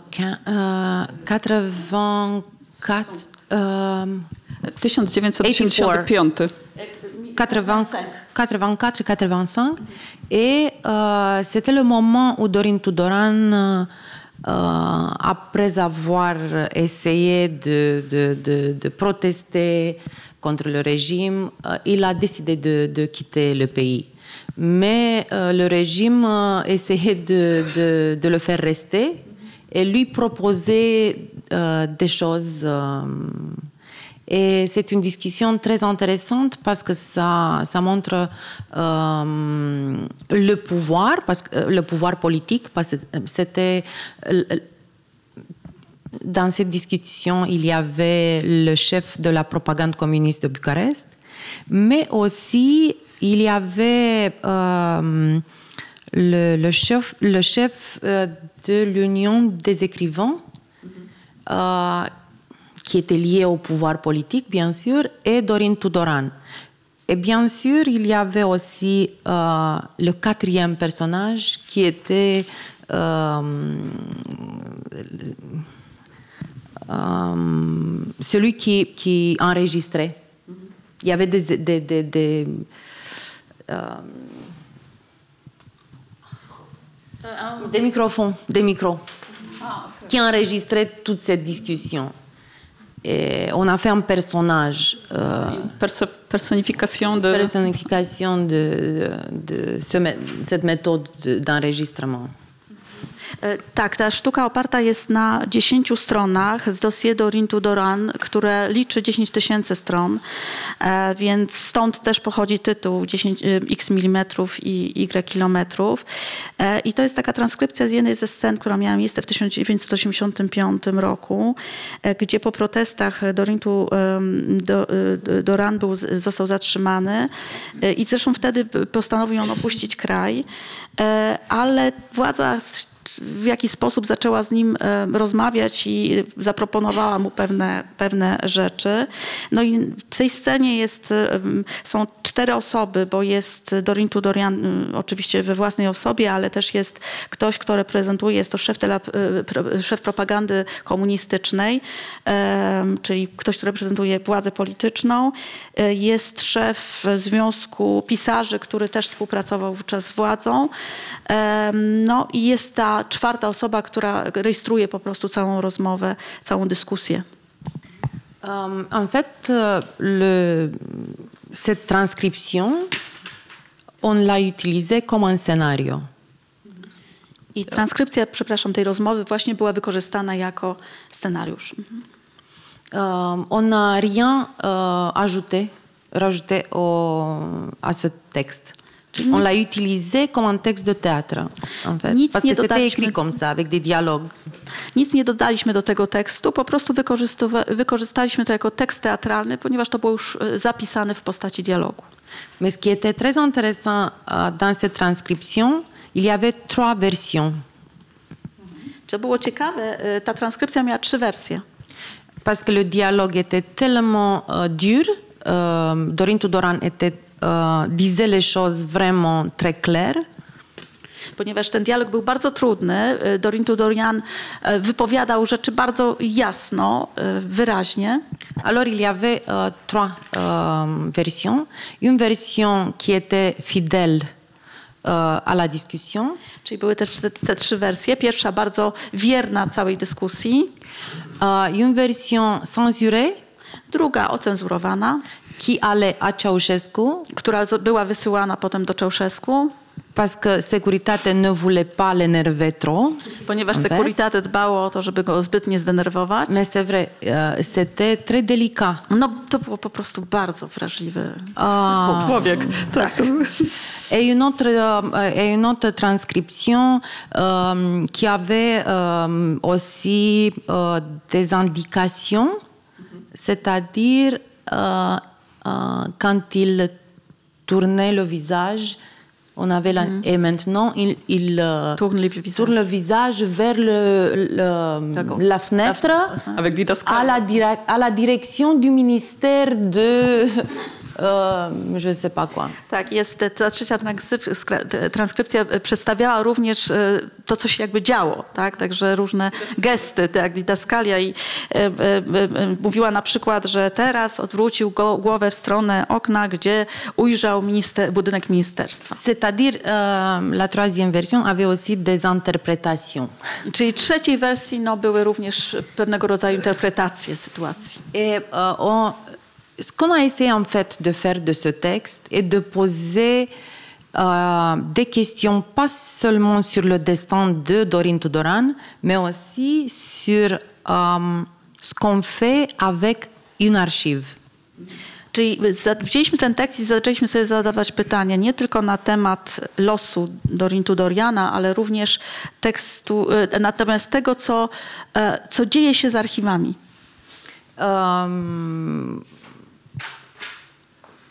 84. Euh, 1985. 84-85 et euh, c'était le moment où Dorine Tudoran après avoir essayé de, de, de, de, protester contre le régime, il a décidé de, quitter le pays. Mais le régime essayait de, le faire rester et lui proposer des choses et c'est une discussion très intéressante parce que ça, montre euh, le pouvoir, parce que, euh, le pouvoir politique, c'était dans cette discussion, il y avait le chef de la propagande communiste de Bucarest, mais aussi il y avait euh, le, chef, chef de l'Union des écrivains qui était lié au pouvoir politique, bien sûr, et Dorin Tudoran. Et bien sûr, il y avait aussi euh, le quatrième personnage qui était euh, euh, celui qui, enregistrait. Il y avait des microphones, des micros, ah, qui enregistraient toute cette discussion. Et on a fait un personnage. Euh, Perso personnification de. Personnification de, de, de ce, cette méthode d'enregistrement. E, tak, ta sztuka oparta jest na 10 stronach z dossier do Rintu Doran, które liczy 10 tysięcy stron, e, więc stąd też pochodzi tytuł 10 e, x milimetrów i y kilometrów. I to jest taka transkrypcja z jednej ze scen, która miała miejsce w 1985 roku, gdzie po protestach Dorintu Doran był, został zatrzymany i zresztą wtedy postanowił on opuścić kraj, ale władza w jaki sposób zaczęła z nim e, rozmawiać i zaproponowała mu pewne, pewne rzeczy. No i w tej scenie jest, e, są cztery osoby, bo jest Dorin Tudorian e, oczywiście we własnej osobie, ale też jest ktoś, kto reprezentuje, jest to szef, tele, szef propagandy komunistycznej, czyli ktoś, kto reprezentuje władzę polityczną. Jest szef Związku Pisarzy, który też współpracował wówczas z władzą. No i jest ta czwarta osoba, która rejestruje po prostu całą rozmowę, całą dyskusję. Um, en fait, euh, le, cette transcription, on l'a utilisée comme un scénario. I transkrypcja, przepraszam, tej rozmowy właśnie była wykorzystana jako scenariusz. Um, on n'a rien uh, ajouté, rajouté au, à ce texte. On l'a utilisé comme un texte de théâtre, en fait. Nic Parce que c'était écrit comme ça, avec des dialogues. Nic nie dodaliśmy do tego tekstu, po prostu wykorzystaliśmy to jako tekst teatralny, ponieważ to było już e, zapisane w postaci dialogu. Mais ce qui était très intéressant euh, dans cette transcription, il y avait trois versions. Co było ciekawe, e, ta transkrypcja miała trzy wersje. Parce que le dialogue était tellement euh, dur, euh, Dorine Tudoran était Euh, disait les choses vraiment très claires. Ponieważ ten dialog był bardzo trudny, y, Dorin Tudorian y, wypowiadał rzeczy bardzo jasno, y, wyraźnie. Alors il y avait euh, trois euh, versions. Une version qui était fidèle à la discussion. Czyli były też te, te, trzy wersje. Pierwsza bardzo wierna całej dyskusji. une version censurée. Druga ocenzurowana qui allait à Ceausescu. Która była wysyłana potem do Ceausescu. Parce que Securitate ne voulait pas l'énerver trop. Ponieważ Securitate dbało o to, żeby go zbyt nie zdenerwować. Mais c'est vrai, euh, c'était très délicat. No, to było po prostu bardzo wrażliwy uh, człowiek. Tak. Et une autre, euh, et une autre transcription euh, qui avait euh, aussi euh, des indications, c'est-à-dire euh, quand il tournait le visage, on avait la, mm. et maintenant il, il euh, tourne, les tourne, le visage vers le, le la fenêtre avec à la, à la direction du ministère de je ne sais pas quoi. Tak, jest ta trzecia transkryp- transkrypcja przedstawiała również e, to, co się jakby działo, tak? Także różne gesty, tak, didaskalia i e, e, e, mówiła na przykład, że teraz odwrócił go, głowę w stronę okna, gdzie ujrzał minister, budynek ministerstwa. C'est-à-dire, la troisième version avait aussi des interprétations. Czyli trzeciej wersji no, były również pewnego rodzaju interpretacje sytuacji. Et on- ce qu'on a essayé en fait de faire de ce texte est de poser euh, des questions pas seulement sur le destin de Dorine Tudoran, mais aussi sur euh, ce qu'on fait avec une archive. Czyli wzięliśmy ten tekst i zaczęliśmy sobie zadawać pytania nie tylko na temat losu Dorintu Doriana, ale również tekstu, e, natomiast tego, co, e, co dzieje się z archiwami. Euh,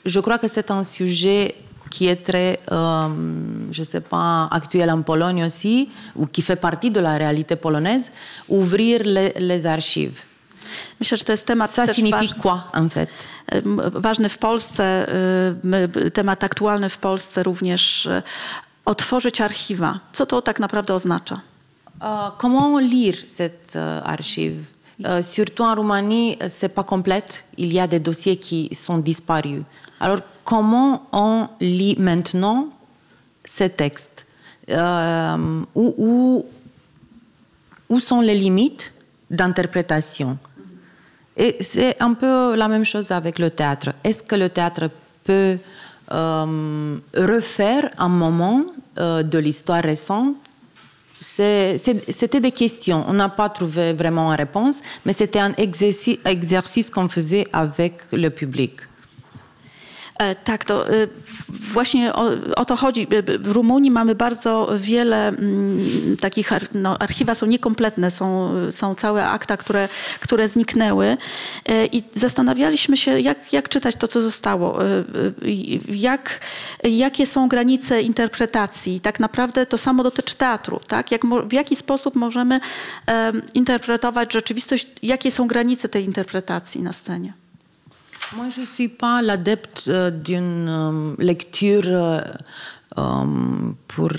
je crois que c'est un sujet qui est très, euh, je ne sais pas, actuel en Pologne aussi, ou qui fait partie de la réalité polonaise, ouvrir les, les archives. Myślę, że to jest temat Ça signifie ważny, quoi, en fait em, ważny w Polsce, temat aktualny w Polsce również. e, Otworzyć archiwa. Co to tak naprawdę oznacza? Euh, Comment lire cette euh, archive Euh, Surtout en Roumanie, c'est pas complète. Il y a des dossiers qui sont disparus. Alors, comment on lit maintenant ces textes Euh, où, où, sont les limites d'interprétation Et c'est un peu la même chose avec le théâtre. Est-ce que le théâtre peut euh, refaire un moment euh, de l'histoire récente? C'était des questions. On n'a pas trouvé vraiment une réponse, mais c'était un exercice qu'on faisait avec le public. E, Tak, to e, właśnie o, o to chodzi. E, W Rumunii mamy bardzo wiele mm, takich, no, archiwa są niekompletne, są, są całe akta, które, które zniknęły E, i zastanawialiśmy się, jak, jak czytać to, co zostało, E, jak, jakie są granice interpretacji. Tak naprawdę to samo dotyczy teatru, tak? Jak, w jaki sposób możemy em, interpretować rzeczywistość, jakie są granice tej interpretacji na scenie. Moi, je ne suis pas l'adepte euh, d'une euh, lecture euh, pour,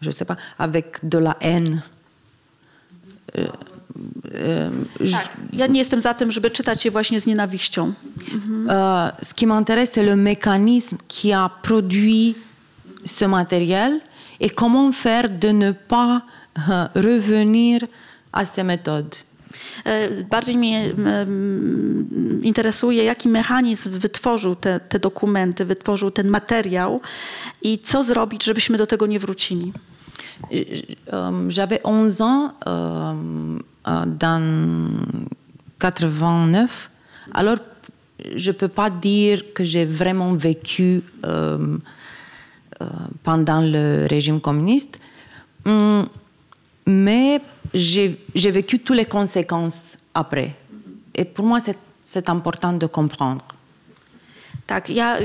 je ne sais pas, avec de la haine. Je- Tak. Ja nie jestem za tym, żeby czytać je właśnie z nienawiścią. Euh, ce qui m'intéresse, c'est le mécanisme qui a produit ce matériel et comment faire de ne pas revenir à ces méthodes. E, Bardziej mnie interesuje, jaki mechanizm wytworzył te, te dokumenty, wytworzył ten materiał i co zrobić, żebyśmy do tego nie wrócili. J'avais 11 ans euh, dans 89. Alors, je ne peux pas dire que j'ai vraiment vécu euh, pendant le régime communiste, Hum, mais j'ai vécu toutes les conséquences après. Et pour moi, c'est- important de comprendre. Tak, ja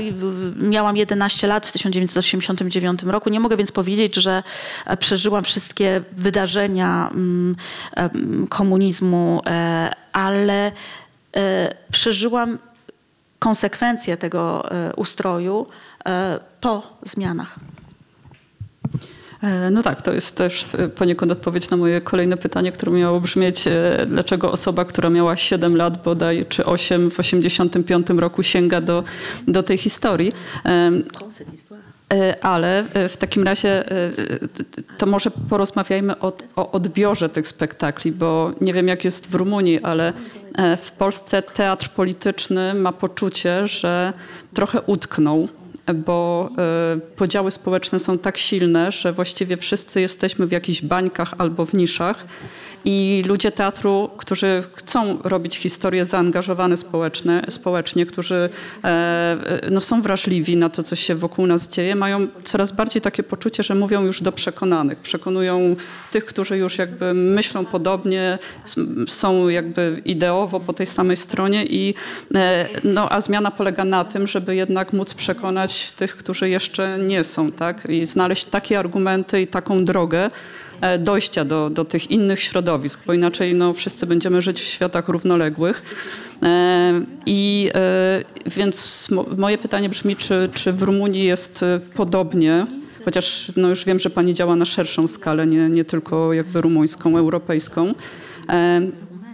miałam 11 lat w 1989 roku. Nie mogę więc powiedzieć, że e, przeżyłam wszystkie wydarzenia mm, em, komunizmu, e, ale e, przeżyłam konsekwencje tego e, ustroju e, po zmianach. E, No tak, to jest też e, poniekąd odpowiedź na moje kolejne pytanie, które miało brzmieć, e, dlaczego osoba, która miała 7 lat bodaj, czy 8 w 85 roku sięga do, do tej historii. Ale w takim razie to może porozmawiajmy o, o odbiorze tych spektakli, bo nie wiem jak jest w Rumunii, ale w Polsce teatr polityczny ma poczucie, że trochę utknął, bo e, podziały społeczne są tak silne, że właściwie wszyscy jesteśmy w jakichś bańkach albo w niszach. I ludzie teatru, którzy chcą robić historie zaangażowane społeczne, społecznie, którzy e, e, no, są wrażliwi na to, co się wokół nas dzieje, mają coraz bardziej takie poczucie, że mówią już do przekonanych. Przekonują tych, którzy już jakby myślą podobnie, są jakby ideowo po tej samej stronie i e, no, a zmiana polega na tym, żeby jednak móc przekonać tych, którzy jeszcze nie są, tak? I znaleźć takie argumenty i taką drogę, e, dojścia do, do tych innych środowisk, bo inaczej no, wszyscy będziemy żyć w światach równoległych. I więc moje pytanie brzmi, czy, czy w Rumunii jest podobnie, chociaż no już wiem, że pani działa na szerszą skalę, nie, nie tylko jakby rumuńską, europejską.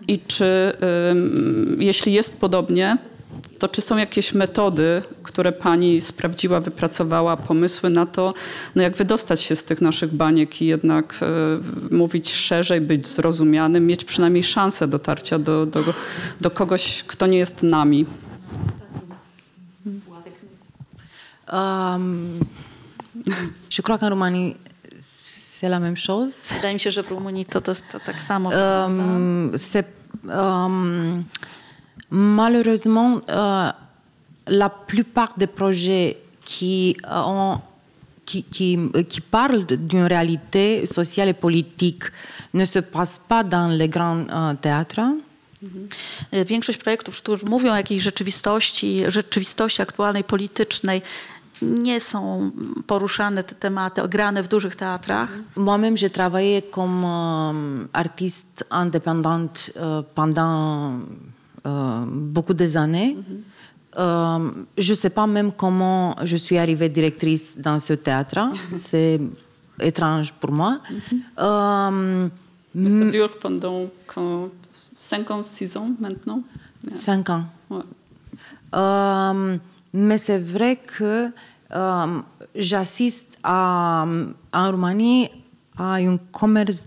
I czy jeśli jest podobnie, to czy są jakieś metody, które pani sprawdziła, wypracowała, pomysły na to, no jak wydostać się z tych naszych baniek i jednak e, mówić szerzej, być zrozumianym, mieć przynajmniej szansę dotarcia do, do, do kogoś, kto nie jest nami? Um, je crois qu'en Roumanie, c'est la même chose. Wydaje mi się, że w Rumunii to, to, to tak samo. Um, um, malheureusement, euh, la plupart des projets qui, ont, qui, qui, qui parlent d'une réalité sociale et politique ne se passent pas dans les grands euh, théâtres. Mhm. Większość projektów, które mówią o jakiejś rzeczywistości, rzeczywistości aktualnej, politycznej, nie są poruszane te tematy, grane w dużych teatrach. Moi-même, j'ai travaillé comme euh, artiste indépendante euh, pendant euh, beaucoup des années. Mm -hmm. euh, je ne sais pas même comment je suis arrivée directrice dans ce théâtre. C'est étrange pour moi. Mm -hmm. euh, mais ça dure pendant cinq ans, six ans maintenant? Cinq ans. Ouais. Euh, mais c'est vrai que euh, j'assiste en Roumanie à une commerce,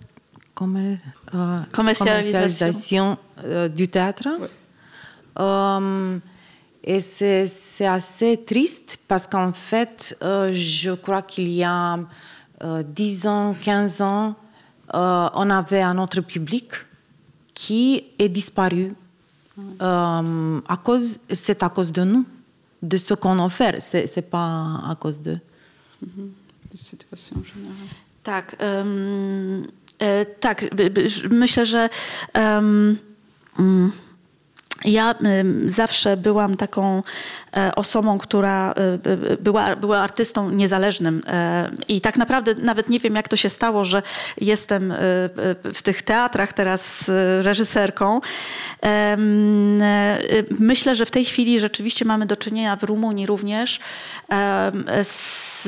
commer, euh, commercialisation, du théâtre. Ouais. Euh, et c'est assez triste parce qu'en fait, euh, je crois qu'il y a euh, 10 ans, 15 ans, euh, on avait un autre public qui est disparu. Euh, à cause, c'est à cause de nous, de ce qu'on offre. C'est, c'est pas à cause de. Mhm. De situation générale. Tak, um, e, tak. Myślę, że um, um, ja zawsze byłam taką e, osobą, która e, była, była artystą niezależnym e, i tak naprawdę nawet nie wiem, jak to się stało, że jestem w tych teatrach teraz reżyserką. Myślę, że w tej chwili rzeczywiście mamy do czynienia w Rumunii również z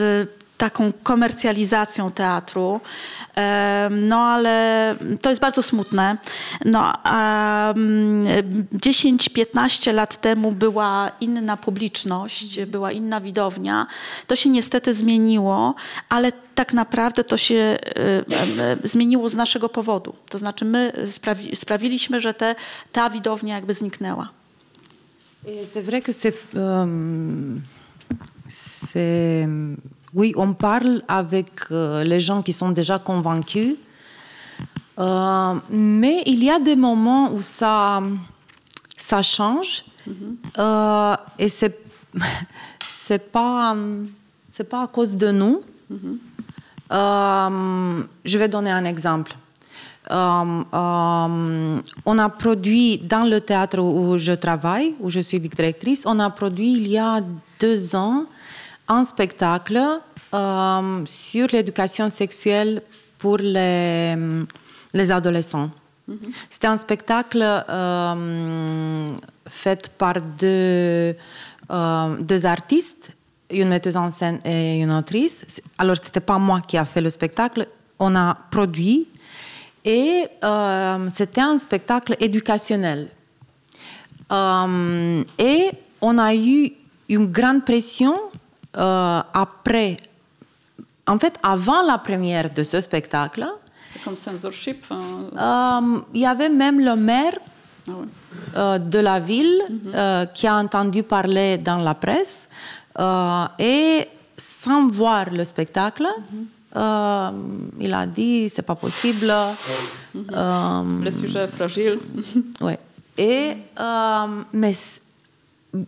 taką komercjalizacją teatru. No ale to jest bardzo smutne. No, 10-15 lat temu była inna publiczność, była inna widownia. To się niestety zmieniło, ale tak naprawdę to się zmieniło z naszego powodu. To znaczy my sprawi sprawiliśmy, że te, ta widownia jakby zniknęła. C'est vrai que c'est Oui, on parle avec euh, les gens qui sont déjà convaincus, euh, mais il y a des moments où ça, ça change mm -hmm. euh, et c'est c'est pas c'est pas à cause de nous. Mm -hmm. je vais donner un exemple. on a produit dans le théâtre où je travaille, où je suis directrice, on a produit il y a deux ans un spectacle euh, sur l'éducation sexuelle pour les, les adolescents. Mm -hmm. C'était un spectacle euh, fait par deux, euh, deux artistes, une metteuse en scène et une autrice. Alors, ce n'était pas moi qui a fait le spectacle, on a produit. Et c'était un spectacle éducationnel. Et on a eu une grande pression euh, après, en fait, avant la première de ce spectacle, c'est comme censorship. Euh, il y avait même le maire ah ouais. euh, de la ville mm -hmm. qui a entendu parler dans la presse et sans voir le spectacle, mm -hmm. il a dit c'est pas possible. -hmm. le sujet est fragile. oui. Et mais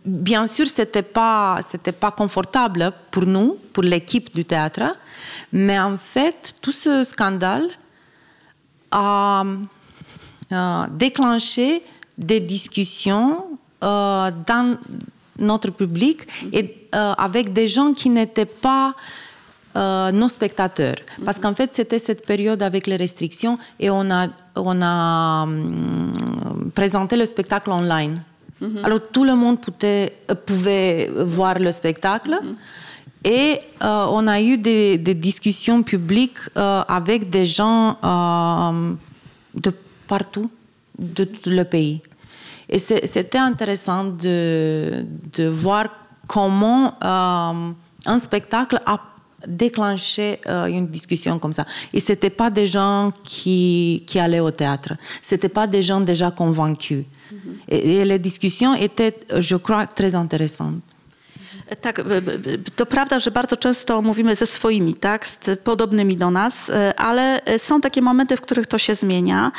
bien sûr, ce n'était pas, pas confortable pour nous, pour l'équipe du théâtre, mais en fait, tout ce scandale a, a déclenché des discussions euh, dans notre public et euh, avec des gens qui n'étaient pas euh, nos spectateurs. Parce qu'en fait, c'était cette période avec les restrictions et on a, on a hum, présenté le spectacle online. Alors tout le monde pouvait, pouvait voir le spectacle. Et euh, on a eu des, des discussions publiques euh, avec des gens euh, de partout, de tout le pays. Et c'est- c'était intéressant de, de voir comment euh, un spectacle a déclenché euh, une discussion comme ça. Et ce n'étaient pas des gens qui, qui allaient au théâtre. Ce n'étaient pas des gens déjà convaincus. et, et les discussions étaient, je crois, très intéressantes. Tak, to prawda, że bardzo często mówimy ze swoimi, tak, z podobnymi do nas, e, ale są takie momenty, w których to się zmienia,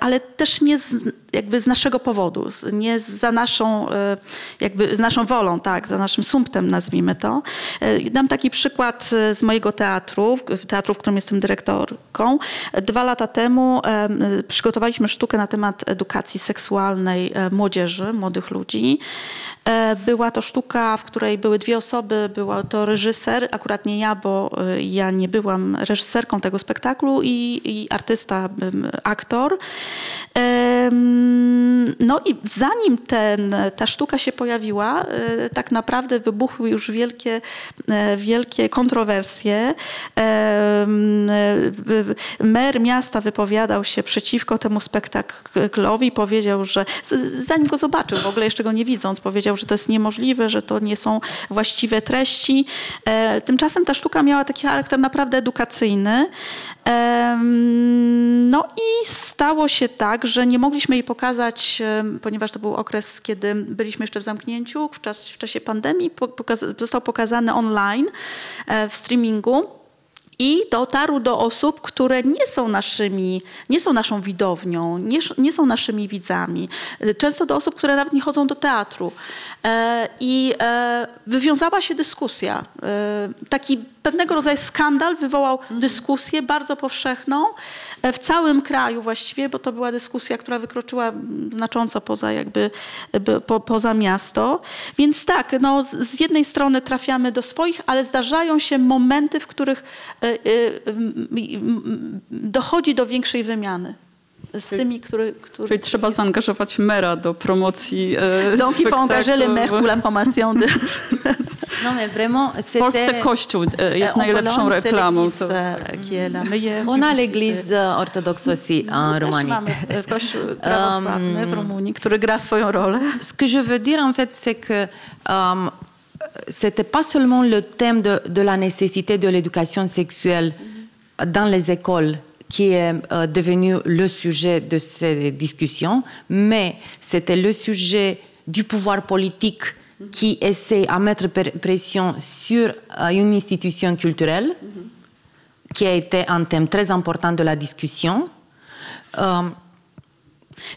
ale też nie z, jakby z naszego powodu, nie za naszą, e, jakby z naszą wolą, tak, za naszym sumptem nazwijmy to. E, Dam taki przykład e, z mojego teatru, teatru, w którym jestem dyrektorką. E, Dwa lata temu e, przygotowaliśmy sztukę na temat edukacji seksualnej e, młodzieży, młodych ludzi. E, Była to sztuka, w której były dwie osoby. Była to reżyser, akurat nie ja, bo e, ja nie byłam reżyserką tego spektaklu i, i artysta, aktor. No i zanim ten, ta sztuka się pojawiła, e, tak naprawdę wybuchły już wielkie, e, wielkie kontrowersje. E, Mer miasta wypowiadał się przeciwko temu spektaklowi, powiedział, że zanim go zobaczył, w ogóle jeszcze go nie widząc, powiedział, że to jest niemożliwe, że to nie są właściwe treści. Tymczasem ta sztuka miała taki charakter naprawdę edukacyjny. No i stało się tak, że nie mogliśmy jej pokazać, ponieważ to był okres, kiedy byliśmy jeszcze w zamknięciu, w, czas, w czasie pandemii. Po- pokaz- Został pokazany online e, w streamingu. I dotarł do osób, które nie są naszymi, nie są naszą widownią, nie, nie są naszymi widzami. Często do osób, które nawet nie chodzą do teatru. E, I e, wywiązała się dyskusja. E, Taki pewnego rodzaju skandal wywołał dyskusję bardzo powszechną w całym kraju właściwie, bo to była dyskusja, która wykroczyła znacząco poza jakby by- po, poza miasto. Więc tak, no, z, jednej strony trafiamy do swoich, ale zdarzają się momenty, w których e, e, dochodzi do większej wymiany z tymi, który, który Czyli trzeba zaangażować mera do promocji e, Donc il faut engager les maires pour la promotion de... Non, mais vraiment, W Polsce c'était... Kościół jest En najlepszą Pologne, c'est reklamą. l'église, qui est la meilleure On a l'église euh, orthodoxe aussi en Roumanie. mamy e, kościół prawosławny w Rumunii, który gra swoją rolę. Ce que je veux dire, en fait, c'est que euh, c'était pas seulement le thème de, de la nécessité de l'éducation sexuelle dans les écoles qui est euh, devenu le sujet de ces discussions, mais c'était le sujet du pouvoir politique qui essaie à mettre pression sur euh, une institution culturelle, qui a été un thème très important de la discussion. Euh,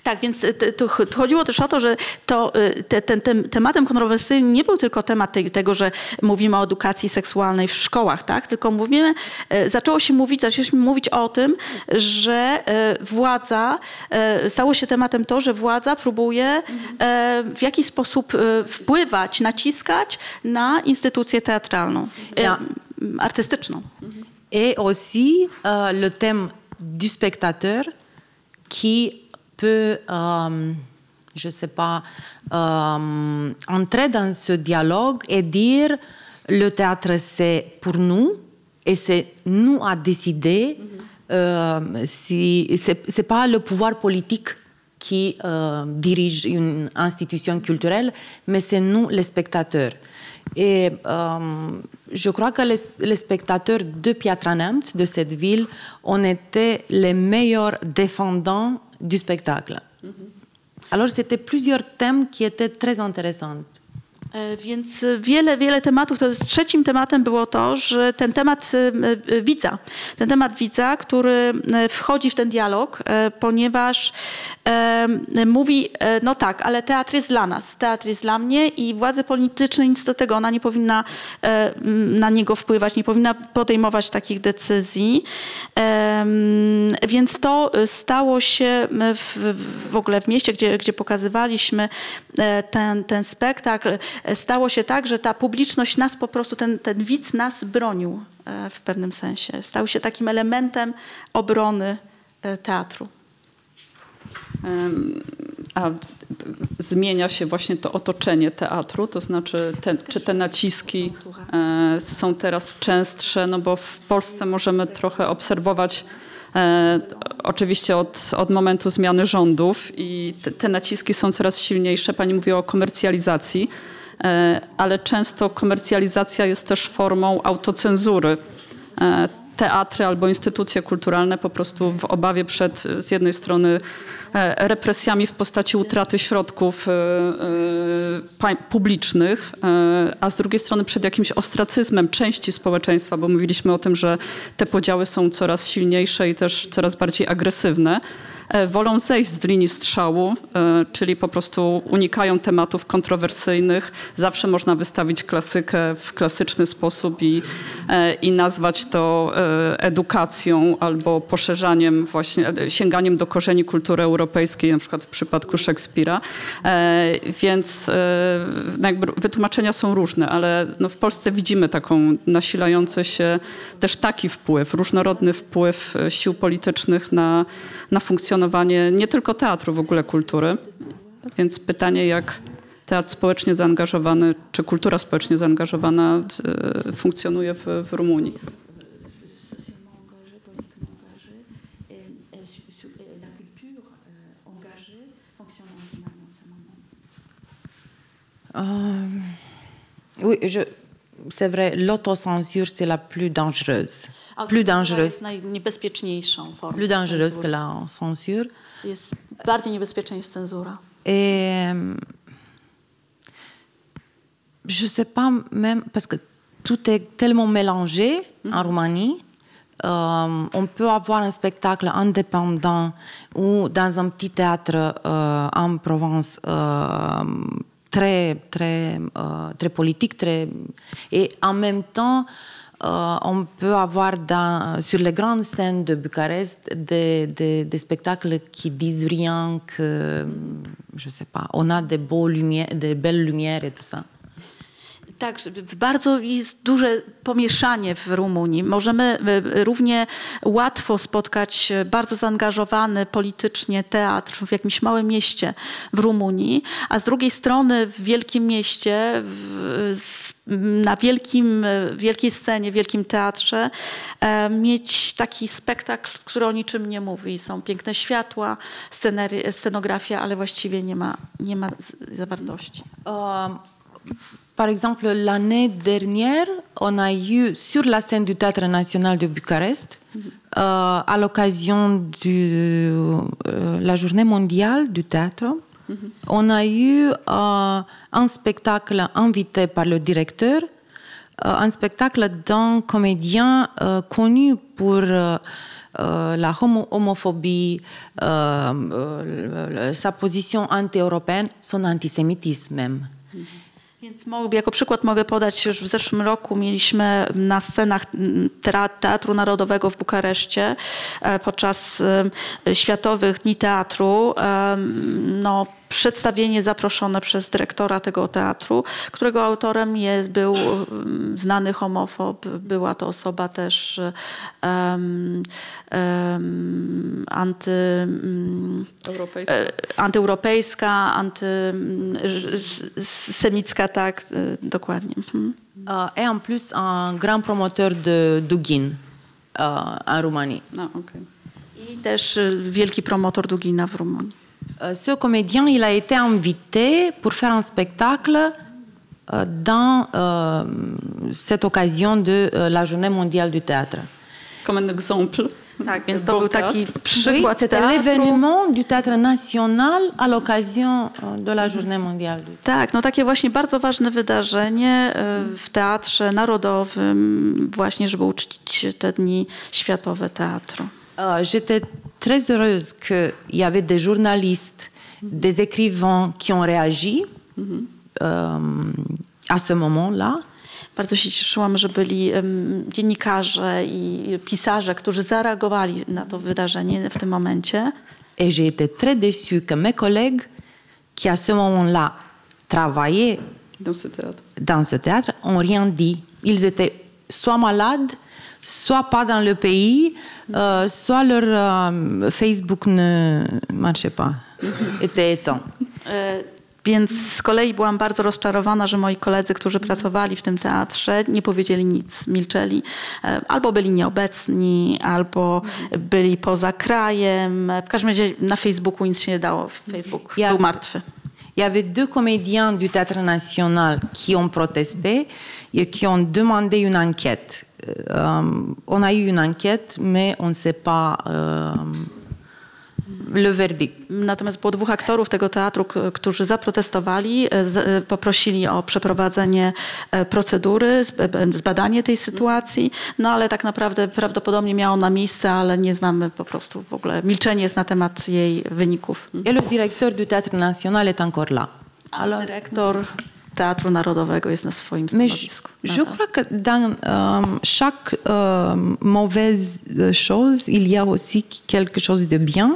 Tak, więc to ch- chodziło też o to, że to, y, te, ten, tem- tematem kontrowersyjnym nie był tylko temat tej, tego, że mówimy o edukacji seksualnej w szkołach, tak? tylko mówimy, e, zaczęło się mówić, zaczęliśmy mówić o tym, że e, władza, e, stało się tematem to, że władza próbuje e, w jakiś sposób e, wpływać, naciskać na instytucję teatralną, e, Ja. artystyczną. Et aussi euh, le thème du spectateur qui peut, euh, je ne sais pas, euh, entrer dans ce dialogue et dire le théâtre c'est pour nous et c'est nous à décider euh, si c'est pas le pouvoir politique qui euh, dirige une institution culturelle, mais c'est nous les spectateurs. Et euh, je crois que les, les spectateurs de Piatranemt, de cette ville, on était les meilleurs défendants du spectacle. Alors c'était plusieurs thèmes qui étaient très intéressants. E, Więc wiele, wiele tematów. To jest trzecim tematem było to, że ten temat e, e, widza, ten temat widza, który wchodzi w ten dialog, ponieważ mówi, no tak, ale teatr jest dla nas, teatr jest dla mnie i władze polityczne nic do tego, ona nie powinna na niego wpływać, nie powinna podejmować takich decyzji. Więc to stało się w, w ogóle w mieście, gdzie, gdzie pokazywaliśmy ten, ten spektakl, stało się tak, że ta publiczność nas po prostu, ten, ten widz nas bronił e, w pewnym sensie. Stał się takim elementem obrony e, teatru. A zmienia się właśnie to otoczenie teatru, to znaczy te, czy te naciski e, są teraz częstsze, no bo w Polsce możemy trochę obserwować e, oczywiście od, od momentu zmiany rządów i te, te naciski są coraz silniejsze. Pani mówiła o komercjalizacji, e, ale często komercjalizacja jest też formą autocenzury teatry albo instytucje kulturalne po prostu w obawie przed z jednej strony e, represjami w postaci utraty środków e, e, publicznych, a z drugiej strony przed jakimś ostracyzmem części społeczeństwa, bo mówiliśmy o tym, że te podziały są coraz silniejsze i też coraz bardziej agresywne. E, wolą zejść z linii strzału, e, czyli po prostu unikają tematów kontrowersyjnych. Zawsze można wystawić klasykę w klasyczny sposób i, e, i nazwać to edukacją albo poszerzaniem, właśnie sięganiem do korzeni kultury europejskiej, na przykład w przypadku Szekspira. Więc no wytłumaczenia są różne, ale no w Polsce widzimy taką nasilający się też taki wpływ, różnorodny wpływ sił politycznych na, na funkcjonowanie nie tylko teatru, w ogóle kultury. Więc pytanie, jak teatr społecznie zaangażowany, czy kultura społecznie zaangażowana e, funkcjonuje w, w Rumunii. Um, oui, je, c'est vrai, l'autocensure, c'est la plus dangereuse. Plus dangereuse. najniebezpieczniejszą formą. Plus dangereuse que la censure. Jest bardziej niebezpieczna niż cenzura. Et je sais pas même parce que tout est tellement mélangé mm -hmm. en Roumanie. Euh, on peut avoir un spectacle indépendant ou dans un petit théâtre euh, en Provence euh, très, très, euh, très politique, très... et en même temps, euh, on peut avoir sur les grandes scènes de Bucarest des, des, des, spectacles qui disent rien que, je sais pas, on a des, beaux lumières, des belles lumières et tout ça. Tak, bardzo jest duże pomieszanie w Rumunii. Możemy e, równie łatwo spotkać bardzo zaangażowany politycznie teatr w jakimś małym mieście w Rumunii, a z drugiej strony w wielkim mieście, w, na wielkim, wielkiej scenie, wielkim teatrze e, mieć taki spektakl, który o niczym nie mówi. Są piękne światła, scenografia, ale właściwie nie ma, nie ma zawartości. Um Par exemple, l'année dernière, on a eu sur la scène du Théâtre national de Bucarest, euh, à l'occasion de euh, la journée mondiale du théâtre, on a eu euh, un spectacle invité par le directeur, un spectacle d'un comédien connu pour la homo homophobie, sa position anti-européenne, son antisémitisme même. Więc jako przykład mogę podać, już w zeszłym roku mieliśmy na scenach Teatru Narodowego w Bukareszcie e, podczas e, Światowych Dni Teatru no, przedstawienie zaproszone przez dyrektora tego teatru, którego autorem jest, był mm, znany homofob. Była to osoba też um, um, anty, Europejska. E, antyeuropejska, antysemicka, tak, e, dokładnie. Mhm. Et en plus un grand promoteur de Dugin en Roumanie. No, okay. I też wielki promotor Dugina w Rumunii. Euh, ce comédien, il a été invité pour faire un spectacle euh, dans euh, cette occasion de la Journée mondiale du théâtre. Comme un exemple. Tak, więc to był taki przykład oui, C'était l'événement du théâtre national à l'occasion de la Journée mondiale du théâtre. Tak, no takie właśnie bardzo ważne wydarzenie w Teatrze Narodowym, właśnie żeby uczcić te dni światowe teatru. J'étais très heureuse qu'il y avait des journalistes, des écrivains qui ont réagi euh, à ce moment-là. Bardzo się cieszyłam, że byli dziennikarze i pisarze, którzy zareagowali na to wydarzenie w tym momencie. Et j'ai été très déçue que mes collègues qui à ce moment-là travaillaient dans ce théâtre, dans ce théâtre ont rien dit. Ils étaient soit malades, soit pas dans le pays, euh, soit leur euh, Facebook ne marchait pas, était éteint. E, Więc z kolei byłam bardzo rozczarowana, że moi koledzy, którzy pracowali w tym teatrze, nie powiedzieli nic, milczeli. E, Albo byli nieobecni, albo byli poza krajem. W każdym razie na Facebooku nic się nie dało. Facebook Ja- był martwy. Il y avait deux comédiens du Théâtre National qui ont protesté et qui ont demandé une enquête. Euh, on a eu une enquête, mais on ne sait pas euh, le verdict. Natomiast było dwóch aktorów tego teatru, którzy zaprotestowali, e, z, e, poprosili o przeprowadzenie e, procedury, zb- zbadanie tej sytuacji, no ale tak naprawdę prawdopodobnie miało na miejsce, ale nie znamy po prostu w ogóle, milczenie jest na temat jej wyników. Et le directeur du Théâtre National est encore là. Ale dyrektor Teatru Narodowego jest na swoim Mais je, crois que dans euh, chaque euh, mauvaise chose, il y a aussi quelque chose de bien.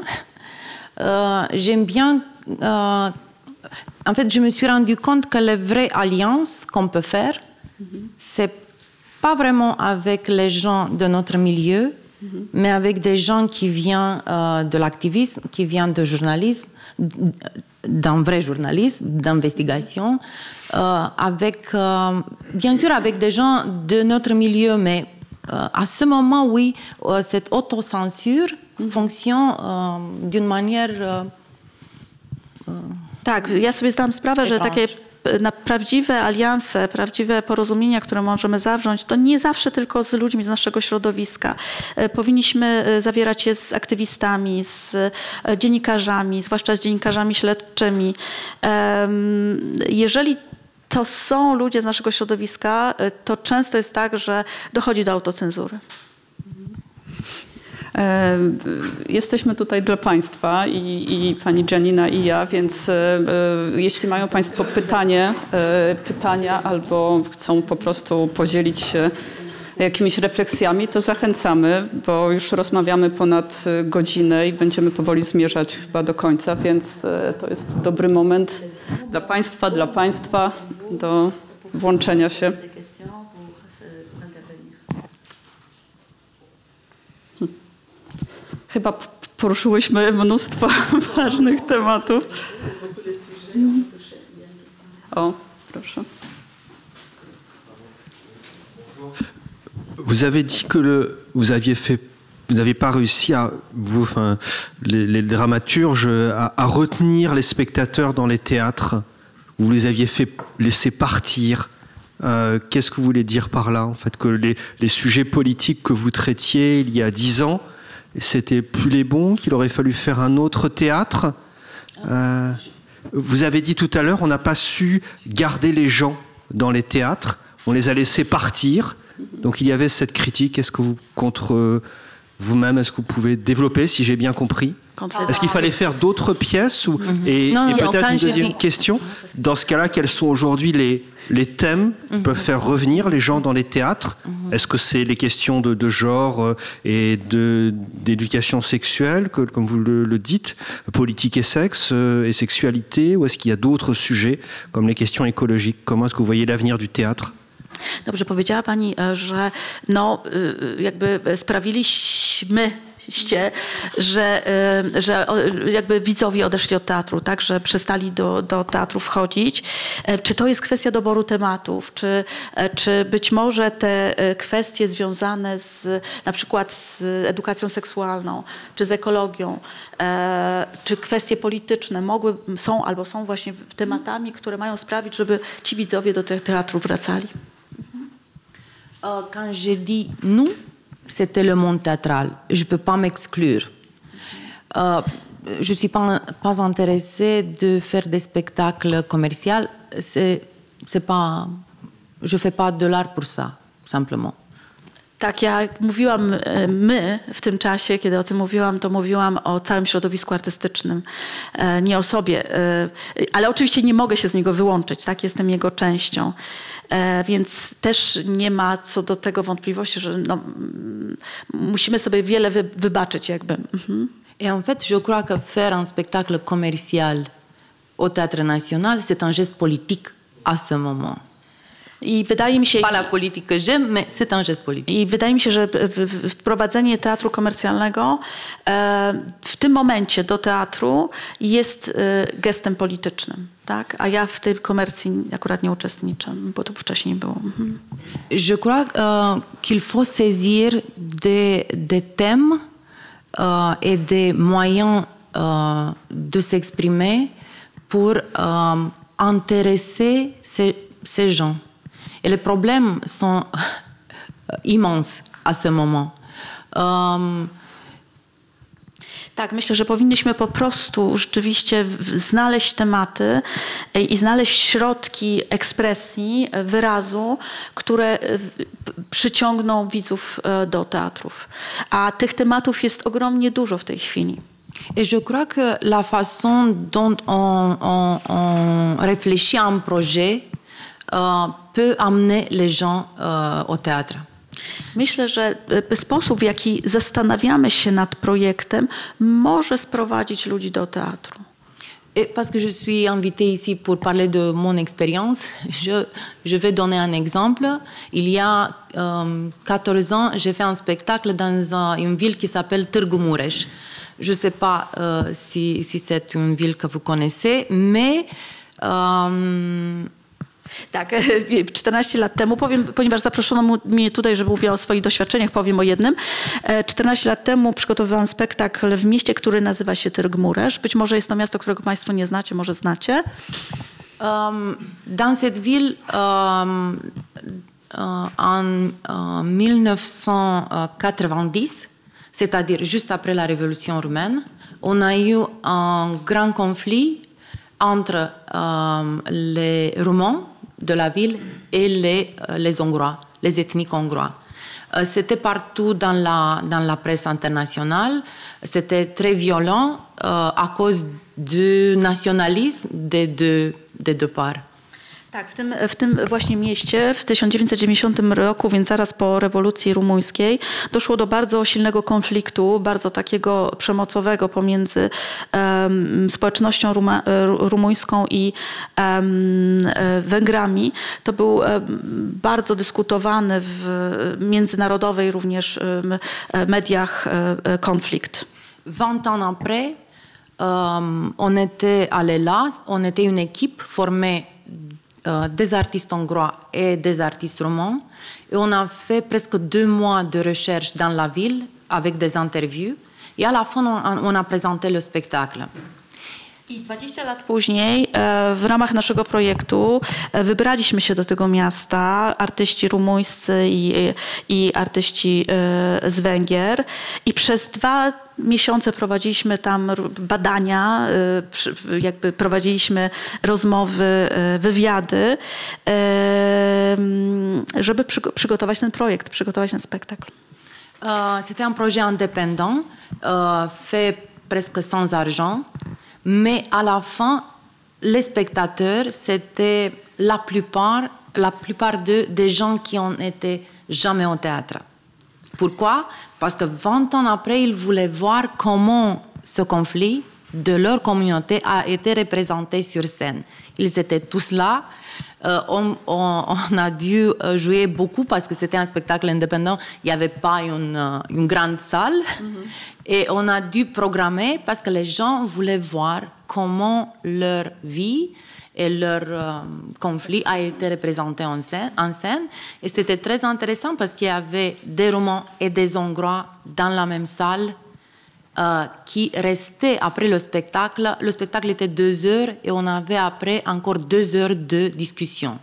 Euh, J'aime bien. euh, en fait, je me suis rendu compte que les vraies alliances qu'on peut faire, c'est pas vraiment avec les gens de notre milieu, mais avec des gens qui viennent euh, de l'activisme, qui viennent du journalisme, d'un vrai journalisme, d'investigation, euh, avec, euh, bien sûr, avec des gens de notre milieu, mais euh, à ce moment, oui, cette autocensure fonctionne euh, d'une manière. Tak, ja sobie zdałam sprawę, że takie na prawdziwe alianse, prawdziwe porozumienia, które możemy zawrzeć, to nie zawsze tylko z ludźmi z naszego środowiska. E, Powinniśmy e, zawierać je z aktywistami, z e, dziennikarzami, zwłaszcza z dziennikarzami śledczymi. Jeżeli to są ludzie z naszego środowiska, to często jest tak, że dochodzi do autocenzury. E, Jesteśmy tutaj dla Państwa i, i Pani Janina i ja, więc e, e, jeśli mają Państwo pytanie, pytania albo chcą po prostu podzielić się jakimiś refleksjami, to zachęcamy, bo już rozmawiamy ponad godzinę i będziemy powoli zmierzać chyba do końca, więc to jest dobry moment dla Państwa, dla Państwa do włączenia się. Chyba poruszyłyśmy mnóstwo ważnych tematów. O, proszę. Vous avez dit que vous aviez pas réussi à vous, enfin, les, dramaturges, à, retenir les spectateurs dans les théâtres. Vous les aviez fait laisser partir. Euh, Qu'est-ce que vous voulez dire par là, en fait, que les sujets politiques que vous traitiez il y a dix ans, c'était plus les bons, qu'il aurait fallu faire un autre théâtre. Euh, vous avez dit tout à l'heure, on n'a pas su garder les gens dans les théâtres, on les a laissés partir. Donc il y avait cette critique. Est-ce que vous, contre vous-même, est-ce que vous pouvez développer, si j'ai bien compris les Est-ce qu'il fallait faire d'autres pièces ou, Et, Non, et non, peut-être une deuxième question. Dans ce cas-là, quels sont aujourd'hui les, les thèmes qui peuvent faire revenir les gens dans les théâtres Est-ce que c'est les questions de, de genre euh, et de- d'éducation sexuelle, que- comme vous le, le dites, politique et sexe euh, et sexualité Ou est-ce qu'il y a d'autres sujets, comme les questions écologiques? Comment est-ce que vous voyez l'avenir du théâtre? Dobrze powiedziała Pani, e, że no, y, jakby sprawiliśmy ście, że, że jakby widzowie odeszli od teatru, tak, że przestali do, do teatru wchodzić. E, Czy to jest kwestia doboru tematów, czy, e, czy być może te e, kwestie związane z na przykład z edukacją seksualną, czy z ekologią, e, czy kwestie polityczne mogły, są albo są właśnie tematami, które mają sprawić, żeby ci widzowie do tych teatrów wracali? Euh, quand j'ai dit nous, c'était le monde théâtral. Je ne peux pas m'exclure. Euh, je ne suis pas, pas intéressée de faire des spectacles commerciaux. C'est, pas, je ne fais pas de l'art pour ça, simplement. Tak, ja mówiłam e, my w tym czasie, kiedy o tym mówiłam, to mówiłam o całym środowisku artystycznym, e, nie o sobie. e, Ale oczywiście nie mogę się z niego wyłączyć, tak? Jestem jego częścią. E, Więc też nie ma co do tego wątpliwości, że no, mm, musimy sobie wiele wy, wybaczyć jakby. Mhm. Et en fait, je crois que faire un spectacle commercial au Théâtre National, c'est un geste politique à ce moment. I wydaje mi się, Pas la politique que j'aime, mais c'est un geste politique. i wydaje mi się, że wprowadzenie teatru komercjalnego e, w tym momencie do teatru jest e, gestem politycznym. Tak? A ja w tej komercji akurat nie uczestniczę, bo to wcześniej było. Mhm. Je crois euh, qu'il faut saisir des, des thèmes euh, et des moyens euh, de s'exprimer pour euh, intéresser ces, ces gens. Et les problèmes sont immenses à ce moment. Euh, Tak, myślę, że powinniśmy po prostu rzeczywiście znaleźć tematy e, i znaleźć środki ekspresji, e, wyrazu, które e, przyciągną widzów do teatrów. A tych tematów jest ogromnie dużo w tej chwili. Et je crois que la façon dont on, on- on réfléchit à un projet peut amener les gens euh, au théâtre. Myślę, że e, sposób, w jaki zastanawiamy się nad projektem, może sprowadzić ludzi do teatru. Et parce que je suis invitée ici pour parler de mon expérience, je, je vais donner un exemple. Il y a euh, 14 ans, j'ai fait un spectacle dans un- une ville qui s'appelle Târgu Mureș. Je ne sais pas euh, si, si c'est une ville que vous connaissez, mais euh, Tak, 14 lat temu, powiem, ponieważ zaproszono mnie tutaj, żeby mówiła o swoich doświadczeniach, powiem o jednym. E, 14 lat temu przygotowywałam spektakl w mieście, który nazywa się Tyrgmuresz. Być może jest to miasto, którego Państwo nie znacie, może znacie. Euh, dans cette ville, euh, euh, en euh, 1990, c'est-à-dire juste après la révolution roumaine, on a eu un grand conflit entre euh, les Roumains de la ville et les, euh, les Hongrois, les ethniques hongrois. Euh, C'était partout dans la, dans la presse internationale. C'était très violent euh, à cause du nationalisme des deux, des deux parts. Tak, w tym, w tym właśnie mieście w 1990 roku, więc zaraz po rewolucji rumuńskiej, doszło do bardzo silnego konfliktu, bardzo takiego przemocowego pomiędzy em, społecznością ruma, ru- rumuńską i e, Węgrami. To był em, bardzo dyskutowany w międzynarodowej również e, mediach e, e, konflikt. 20 ans après, on était allé là, on était une équipe formée euh, des artistes hongrois et des artistes roumains. Et on a fait presque deux mois de recherche dans la ville avec des interviews. Et à la fin, on a présenté le spectacle. I 20 lat później e, w ramach naszego projektu e, wybraliśmy się do tego miasta, artyści rumuńscy i, i artyści e, z Węgier i przez dwa miesiące prowadziliśmy tam badania, jakby prowadziliśmy rozmowy, wywiady, żeby przygo- przygotować ten projekt, przygotować ten spektakl. Euh, C'était un projet indépendant, euh, fait presque sans argent, mais à la fin, les spectateurs, c'était la plupart, la plupart d'eux des gens qui ont été jamais au théâtre. Pourquoi? Parce que 20 ans après, ils voulaient voir comment ce conflit de leur communauté a été représenté sur scène. Ils étaient tous là. Euh, on, a dû euh, jouer beaucoup parce que c'était un spectacle indépendant. Il n'y avait pas une, euh, une grande salle. Et on a dû programmer parce que les gens voulaient voir comment leur vie et leur euh, conflit a été représenté en scène. Et c'était très intéressant parce qu'il y avait des Roumains et des Hongrois dans la même salle euh, qui restaient après le spectacle. Le spectacle était deux heures et on avait après encore deux heures de discussion.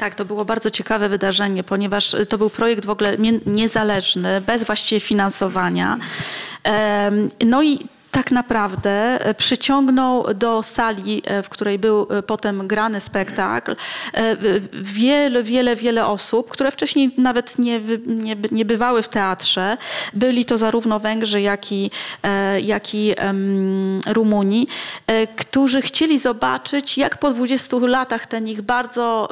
Tak, to było bardzo ciekawe wydarzenie, ponieważ to był projekt w ogóle nie- niezależny, bez właściwie finansowania. No i tak naprawdę e, przyciągnął do sali, e, w której był e, potem grany spektakl, wiele, wiele, wiele osób, które wcześniej nawet nie, nie, nie bywały w teatrze. Byli to zarówno Węgrzy, jak i, jak i Rumuni, którzy chcieli zobaczyć, jak po 20 latach ten ich bardzo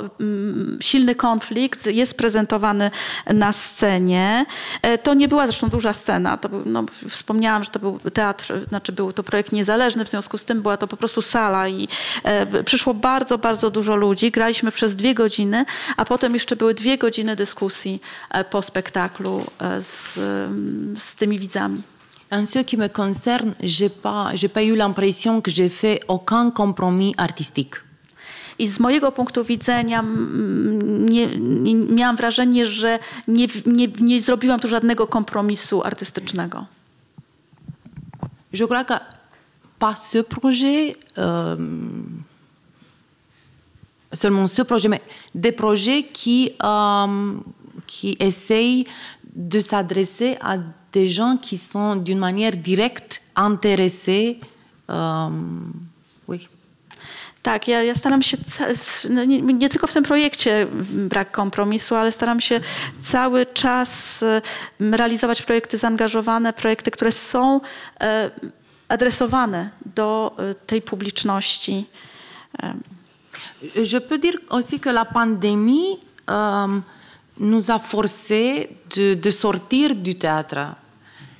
silny konflikt jest prezentowany na scenie. To nie była zresztą duża scena. To no, wspomniałam, że to był teatr znaczy był to projekt niezależny, w związku z tym była to po prostu sala i e, przyszło bardzo, bardzo dużo ludzi. Graliśmy przez dwie godziny, a potem jeszcze były dwie godziny dyskusji e, po spektaklu e, z, mm, z tymi widzami. En ce qui me concerne, j'ai pas, j'ai pas eu l'impression que j'ai fait aucun compromis artistique. I z mojego punktu widzenia mm, nie, nie, miałam wrażenie, że nie, nie, nie zrobiłam tu żadnego kompromisu artystycznego. Je crois que pas ce projet, euh, seulement ce projet, mais des projets qui, euh, qui essayent de s'adresser à des gens qui sont d'une manière directe intéressés. euh. Tak, ja, ja staram się, no nie, nie tylko w tym projekcie brak kompromisu, ale staram się cały czas realizować projekty zaangażowane, projekty, które są adresowane do e, tej publiczności. Je peux dire aussi que la pandémie euh, nous a forcés de, de sortir du théâtre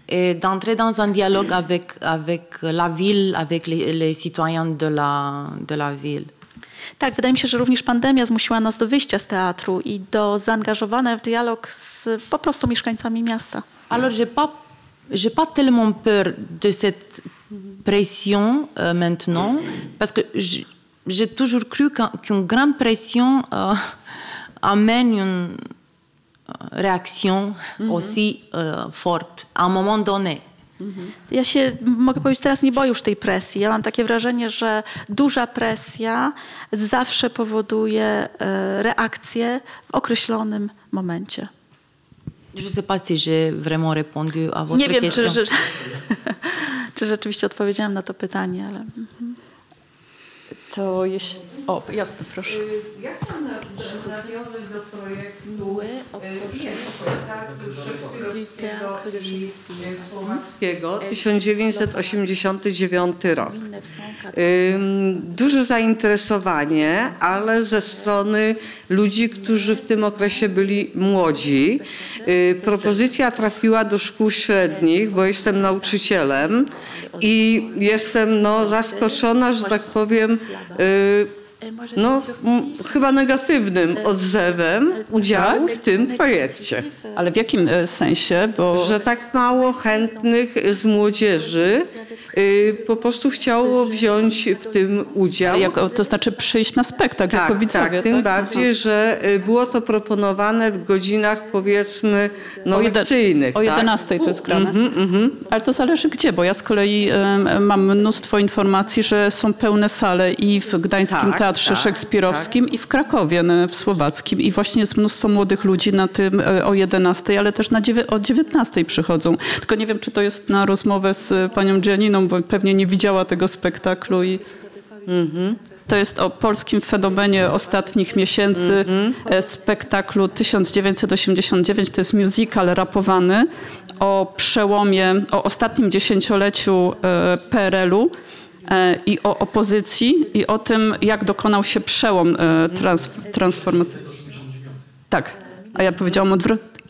et d'entrer dans un dialogue avec, avec la ville, avec les, les citoyens de la, de la ville. Tak, wydaje mi się, że również pandemia zmusiła nas do wyjścia z teatru i do zaangażowania w dialog z po prostu mieszkańcami miasta. Alors, j'ai pas, j'ai pas tellement peur de cette pression euh, maintenant, parce que j'ai toujours cru qu'un- qu'une grande pression euh, amène une réaction aussi euh, forte à un moment donné. Ja się, mogę powiedzieć, teraz nie boję już tej presji. Ja mam takie wrażenie, że duża presja zawsze powoduje e, reakcję w określonym momencie. Je ne sais pas si j'ai vraiment répondu à votre Nie wiem, question. czy, czy, czy rzeczywiście odpowiedziałam na to pytanie, ale... To jeśli... O, jasne, proszę. Ja chciałam na- nawiązać do projektu słowackiego 1989 rok. Ym, Duże zainteresowanie, ale ze strony ludzi, którzy w tym okresie byli młodzi. Y, Propozycja trafiła do szkół średnich, bo jestem nauczycielem i jestem no, zaskoczona, że tak powiem, y, no, m, chyba negatywnym odzewem udziału w tym projekcie. Ale w jakim e, sensie? Bo Że tak mało chętnych z młodzieży y, po prostu chciało wziąć w tym udział. jako, to znaczy przyjść na spektakl jako Tak, widzowie. tak, tym tak? bardziej, że y, było to proponowane w godzinach powiedzmy no, O, lekcyjnych. o tak? 11 to jest grane. Mhm, Ale to zależy gdzie, bo ja z kolei mam mnóstwo informacji, że są pełne sale i w Gdańskim Tak, Teatrze tak, Szekspirowskim i w Krakowie w Słowackim. I właśnie jest mnóstwo młodych ludzi na tym e, o 11, ale też na dziewię- o 19 przychodzą. Tylko nie wiem, czy to jest na rozmowę z panią Gianniną, bo pewnie nie widziała tego spektaklu i to jest o polskim fenomenie ostatnich miesięcy e, spektaklu 1989. To jest musical rapowany o przełomie, o ostatnim dziesięcioleciu e, PRL-u i o opozycji i o tym, jak dokonał się przełom e, trans, transformacji. Tak, a ja powiedziałam odwrotnie.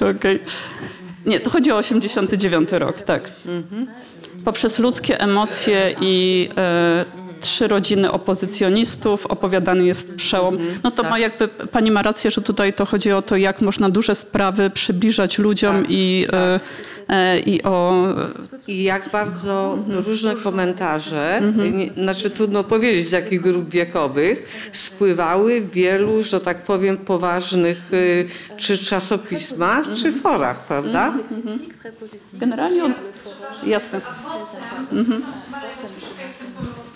Okej. Nie, to chodzi o 89 rok, tak. Poprzez ludzkie emocje i e, trzy rodziny opozycjonistów opowiadany jest przełom. No to ma jakby, pani ma rację, że tutaj to chodzi o to, jak można duże sprawy przybliżać ludziom i, e, e, i o... I jak bardzo różne komentarze, nie, znaczy trudno powiedzieć z jakich grup wiekowych, spływały w wielu, że tak powiem, poważnych y, czy czasopismach, czy forach, prawda? Generalnie od... Jasne.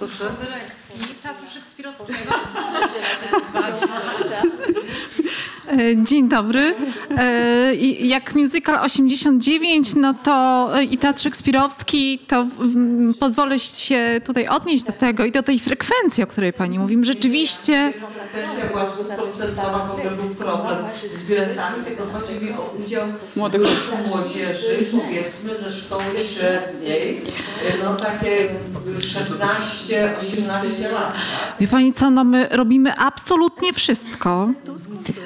Proszę. Dyrekcji, tak, proszę E, Dzień dobry. E, Jak musical 89, no to e, i Teatr Szekspirowski, to pozwolę się tutaj odnieść do tego i do tej frekwencji, o której pani mówi. Rzeczywiście Kwestia była stuprocentowa, w ogóle był problem z biletami, tylko chodzi mi o udział Młodych ludzi. młodzieży, powiedzmy ze szkoły średniej, no takie 16-18 Wie pani co, no my robimy absolutnie wszystko,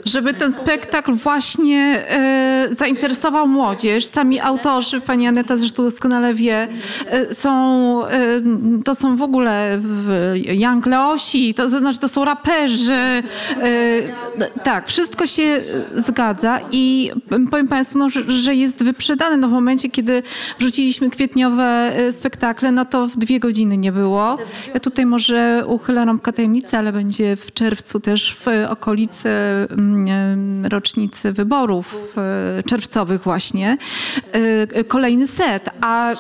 żeby ten spektakl właśnie e, zainteresował młodzież. Sami autorzy, pani Aneta zresztą doskonale wie, e, są, e, to są w ogóle w Young Leosi, to znaczy to są raperzy. E, tak, wszystko się zgadza i powiem państwu, no, że, jest wyprzedane. No, w momencie, kiedy wrzuciliśmy kwietniowe e, spektakle, no to w dwie godziny nie było. Ja tutaj może uchylę rąbka tajemnicy, ale będzie w czerwcu też w okolicy mm, rocznicy wyborów e, czerwcowych właśnie e, kolejny set. A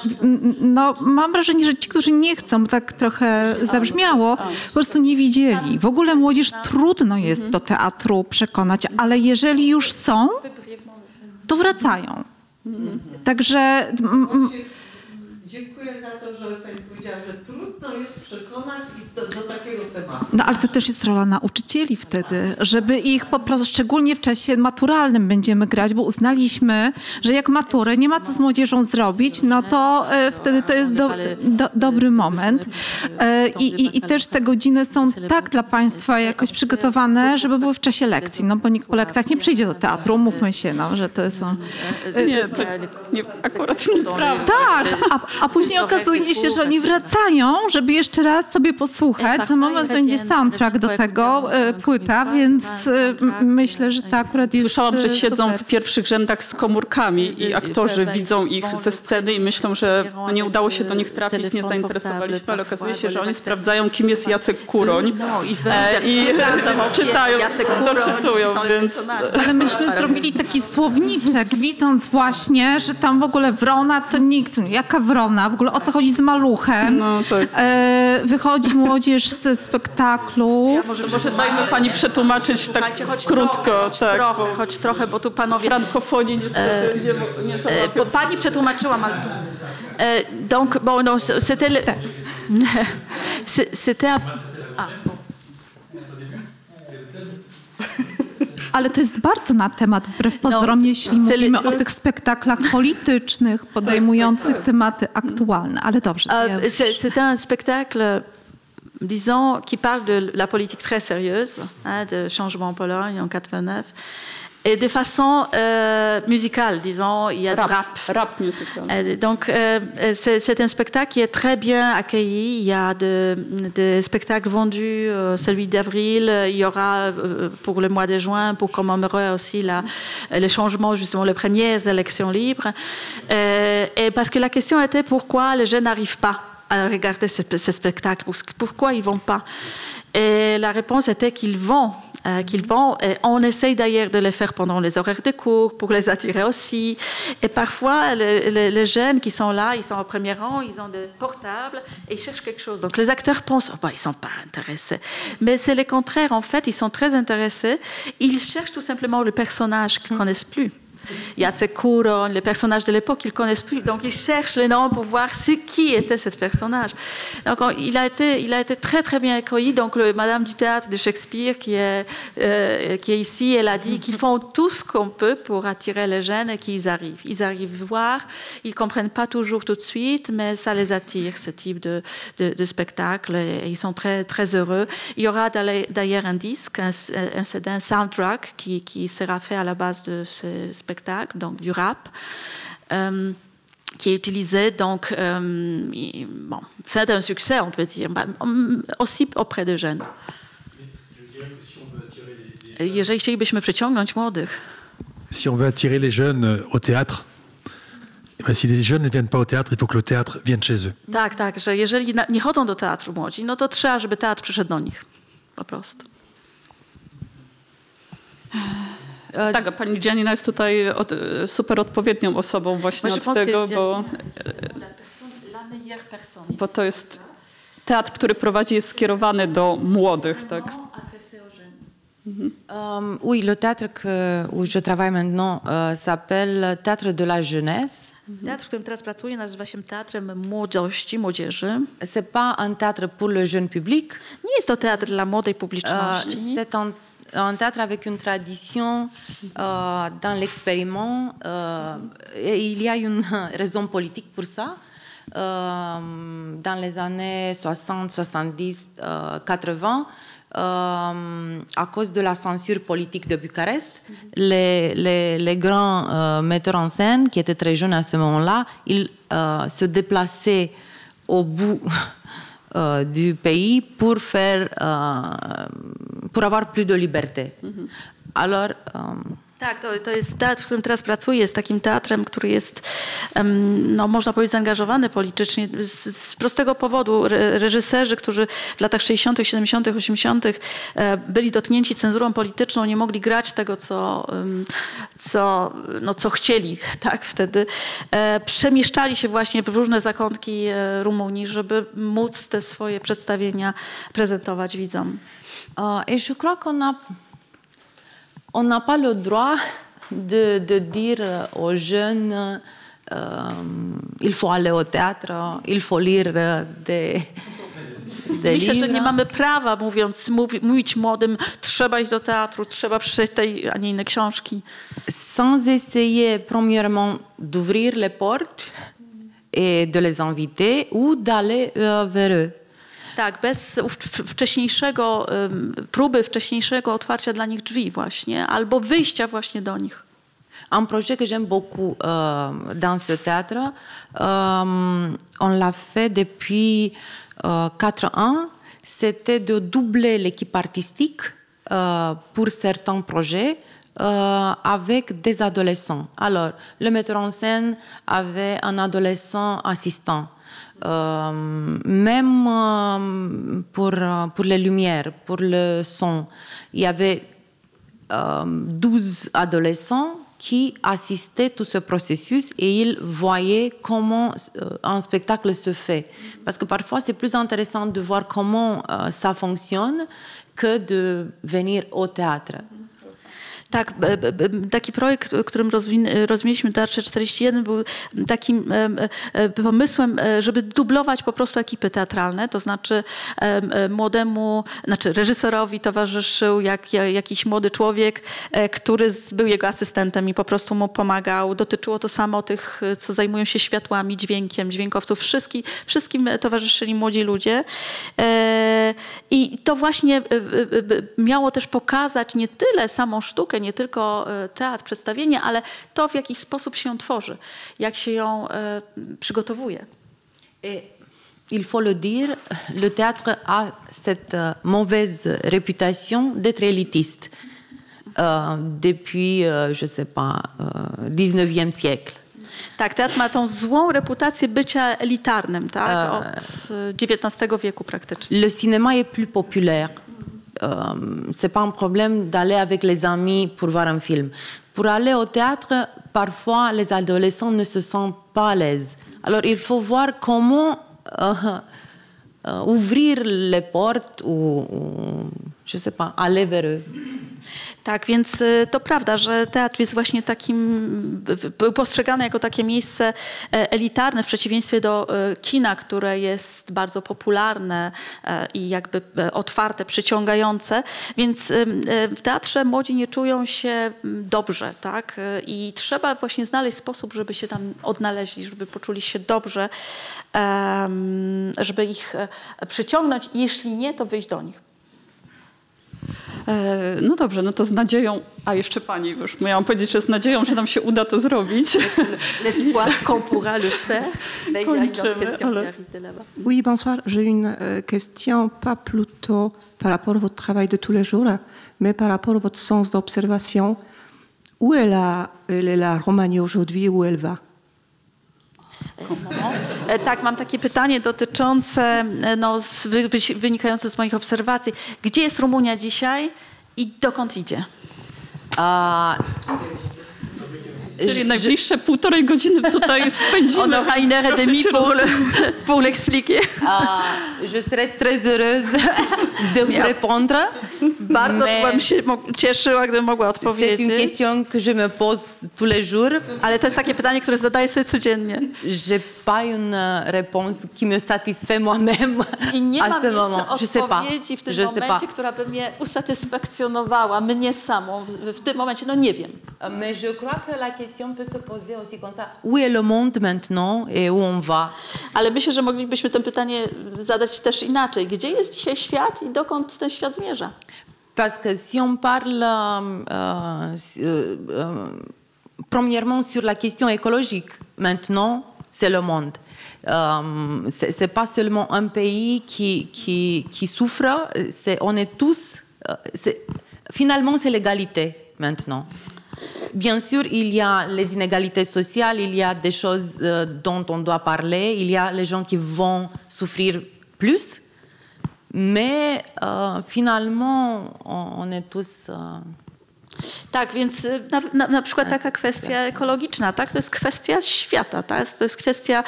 no, mam wrażenie, że ci, którzy nie chcą, tak trochę zabrzmiało, po prostu nie widzieli. W ogóle młodzież trudno jest do teatru przekonać, ale jeżeli już są, to wracają. Także Dziękuję za to, że Pani powiedziała, że trudno jest przekonać ich do, do takiego tematu. No ale to też jest rola nauczycieli wtedy, żeby ich po prostu, szczególnie w czasie maturalnym będziemy grać, bo uznaliśmy, że jak maturę nie ma co z młodzieżą zrobić, no to e, wtedy to jest do, do, dobry moment. E, I, i, I też te godziny są tak dla Państwa jakoś przygotowane, żeby były w czasie lekcji, no bo nikt po lekcjach nie przyjdzie do teatru, mówmy się, no, że to są... Nie, to nie, akurat nieprawda. Tak, a, a później okazuje się, że oni wracają, żeby jeszcze raz sobie posłuchać. Za moment będzie soundtrack do tego, e, płyta, więc e, m- myślę, że to akurat jest Słyszałam, że e, siedzą w pierwszych rzędach z komórkami i aktorzy widzą ich ze sceny i myślą, że no nie udało się do nich trafić, nie zainteresowaliśmy, ale okazuje się, że oni sprawdzają, kim jest Jacek Kuroń e, i czytają, doczytują, więc... Ale myśmy zrobili taki słowniczek, widząc właśnie, że tam w ogóle wrona to nikt. Jaka wrona? W ogóle o co chodzi z maluchem? No tak. E, wychodzi młodzież ze spektaklu. To może dajmy pani przetłumaczyć tak krótko, trochę, tak, choć bo trochę, choć trochę, bo tu panowie... frankofonii niestety nie, mo- nie E, załapią. bo pani przetłumaczyła, ale tu... E, donc, bon, non, c'était le... C'était... Ah, bon. Ale to jest bardzo na temat, wbrew pozorom, No, jeśli mówimy o tych spektaklach politycznych, podejmujących tematy aktualne. Ale dobrze. Euh, c'est- un spectacle, disons, qui parle de la politique très sérieuse, hein, de changement en Pologne en 89, et de façon euh, musicale, disons, il y a du Rap, rap. rap musical. Euh, Donc, euh, c'est un spectacle qui est très bien accueilli. Il y a de- des spectacles vendus, celui d'avril. Il y aura pour le mois de juin, pour commémorer aussi la, les changements, justement, les premières élections libres. Et parce que la question était pourquoi les jeunes n'arrivent pas à regarder ce, ce spectacle? Pourquoi ils ne vont pas? Et la réponse était qu'ils vont euh, qu'ils vont. Et on essaye d'ailleurs de les faire pendant les horaires de cours pour les attirer aussi. Et parfois, les, jeunes qui sont là, ils sont au premier rang, ils ont des portables et ils cherchent quelque chose. Donc les acteurs pensent, oh, bah, ils ne sont pas intéressés. Mais c'est le contraire, en fait, ils sont très intéressés. Ils cherchent tout simplement le personnage qu'ils ne connaissent plus. Il y a ces couronnes, les personnages de l'époque ne connaissent plus. Donc, ils cherchent les noms pour voir qui était ce personnage. Donc, on- il, a été, il a été très, très bien accueilli. Donc, le, Madame du théâtre de Shakespeare, qui est, euh, qui est ici, elle a dit qu'ils font tout ce qu'on peut pour attirer les jeunes et qu'ils arrivent. Ils arrivent voir. Ils ne comprennent pas toujours tout de suite, mais ça les attire, ce type de, de, spectacle. Et ils sont très, très heureux. Il y aura d'ailleurs un disque, un, un, un soundtrack qui, qui sera fait à la base de ce spectacle, donc du rap. euh, qui est utilisé, donc, euh, bon, c'est un succès, on peut dire, bah, hum, aussi auprès des jeunes. Si on veut attirer les jeunes euh, au théâtre, eh ben, si les jeunes ne viennent pas au théâtre, il faut que le théâtre vienne chez eux. tak, tak, że jeżeli nie chodzą do teatru młodzi, no to trzeba, żeby teatr przyszedł do nich, po prostu. Tak, a pani Janina jest tutaj od, super odpowiednią osobą właśnie od tego, bo, bo to jest teatr, który prowadzi, jest skierowany do młodych, tak? Euh, oui, le théâtre que- où je travaille maintenant euh, s'appelle Théâtre de la Jeunesse. Teatr, w którym teraz pracuję, nazywa się Teatrem Młodości, Młodzieży. C'est pas un théâtre pour le jeune public. Nie jest to teatr dla młodej publiczności. c'est un, un théâtre avec une tradition euh, dans l'expériment. euh, il y a une raison politique pour ça. euh, dans les années 60, 70, euh, 80, euh, à cause de la censure politique de Bucarest, les, les, grands metteurs en scène, qui étaient très jeunes à ce moment-là, ils se déplaçaient au bout euh, du pays pour, faire, euh, pour avoir plus de liberté. Alors, euh, Tak, to, to jest teatr, w którym teraz pracuję, jest takim teatrem, który jest, no, można powiedzieć, zaangażowany politycznie z, z prostego powodu. Re, reżyserzy, którzy w latach 60., 70., 80. e, byli dotknięci cenzurą polityczną, nie mogli grać tego, co, co, no, co chcieli tak, wtedy, e, przemieszczali się właśnie w różne zakątki e, Rumunii, żeby móc te swoje przedstawienia prezentować widzom. Crois qu'on a, on n'a pas le droit de, de dire aux jeunes euh, il faut aller au théâtre, il faut lire des, des Myślę, że nie livres. mamy prawa, mówiąc, mówi, mówić młodym, trzeba iść do teatru, trzeba przeczytać tej, a nie inne książki. sans essayer premièrement d'ouvrir les portes et de les inviter ou d'aller euh, vers eux. Tak, bez wcześniejszego, próby wcześniejszego otwarcia dla nich drzwi właśnie, albo wyjścia właśnie do nich. Un projet que j'aime beaucoup euh, dans ce théâtre, euh, on l'a fait depuis euh, quatre ans, c'était de doubler l'équipe artistique euh, pour certains projets euh, avec des adolescents. Alors, le metteur en scène avait un adolescent assistant. Euh, même euh, pour, euh, pour les lumières, pour le son, il y avait euh, 12 adolescents qui assistaient tout ce processus et ils voyaient comment un spectacle se fait. Parce que parfois, c'est plus intéressant de voir comment ça fonctionne que de venir au théâtre. Tak, taki projekt, którym rozwin- rozwinęliśmy Teatrze 41 był takim em, e, pomysłem, e, żeby dublować po prostu ekipy teatralne, to znaczy em, e, młodemu, znaczy reżyserowi towarzyszył jak, ja- jakiś młody człowiek, e, który był jego asystentem i po prostu mu pomagał. Dotyczyło to samo tych, e, co zajmują się światłami, dźwiękiem, dźwiękowców. Wszystkim, towarzyszyli młodzi ludzie. E, I to właśnie e, e, e, miało też pokazać nie tyle samą sztukę, nie tylko e, teatr, przedstawienie, ale to, w jaki sposób się ją tworzy, jak się ją e, przygotowuje. Et il faut le dire, le théâtre a cette euh, mauvaise réputation d'être élitiste euh, depuis, euh, je ne sais pas, euh, 19e siècle. Tak, teatr ma tą złą reputację bycia elitarnym, tak? Od e, XIX wieku praktycznie. Le cinéma est plus populaire. Euh, c'est pas un problème d'aller avec les amis pour voir un film. Pour aller au théâtre, parfois les adolescents ne se sentent pas à l'aise. Alors il faut voir comment euh, euh, ouvrir les portes ou, ou, je sais pas, aller vers eux. Tak, więc y, to prawda, że teatr jest właśnie takim, był postrzegany jako takie miejsce e, elitarne w przeciwieństwie do e, kina, które jest bardzo popularne e, i jakby otwarte, przyciągające. Więc ym, e, w teatrze młodzi nie czują się mm, dobrze, tak? I trzeba właśnie znaleźć sposób, żeby się tam odnaleźli, żeby poczuli się dobrze, żeby ich przyciągnąć jeśli nie, to wyjść do nich. E, No dobrze, no to z nadzieją, a jeszcze pani już miałam powiedzieć, że z nadzieją, że nam się uda to zrobić. L'espoir qu'on pourra le faire. Mais il y a une autre Kończymy, question qui ale- arrive de là-bas. Oui, bonsoir. J'ai une euh, question, pas plutôt par rapport à votre travail de tous les jours, mais par rapport à votre sens d'observation. Où est la, elle est la Roumanie aujourd'hui, où elle va E, Tak, mam takie pytanie dotyczące, e, no, z- wy- wy- wynikające z moich obserwacji. Gdzie jest Rumunia dzisiaj i dokąd idzie? Euh, Czyli najbliższe półtorej godziny tutaj spędzimy. On aura une heure et demie pour le- pour l'expliquer. Euh, je serais très heureuse de vous répondre. Bardzo Mais- bym się cieszyła, gdybym mogła C'est odpowiedzieć. une question que je me pose tous les jours. Ale to jest takie pytanie, które zadaję sobie codziennie. J'ai pas une euh, réponse qui me satisfait moi-même I nie à mam ce jeszcze moment. Je sais pas. odpowiedzi w tym Je sais pas. momencie, która by mnie usatysfakcjonowała, mnie samą w, w tym momencie. No nie wiem. Mais je crois que la question peut se poser aussi comme ça. Où est le monde maintenant et où on va? Ale myślę, że moglibyśmy to pytanie zadać też inaczej. Gdzie jest dzisiaj świat i dokąd ten świat zmierza? Parce que si on parle, euh, euh, euh, premièrement sur la question écologique, maintenant, c'est le monde. Euh, c'est pas seulement un pays qui, qui, qui souffre, c'est- on est tous. euh, c'est- finalement, c'est l'égalité maintenant. Bien sûr, il y a les inégalités sociales, il y a des choses euh, dont on doit parler, il y a les gens qui vont souffrir plus, mais euh, finalement, on, est tous. euh, Tak, więc y, na, na, na przykład taka kwestia ekologiczna, tak? To jest kwestia świata, tak? to jest kwestia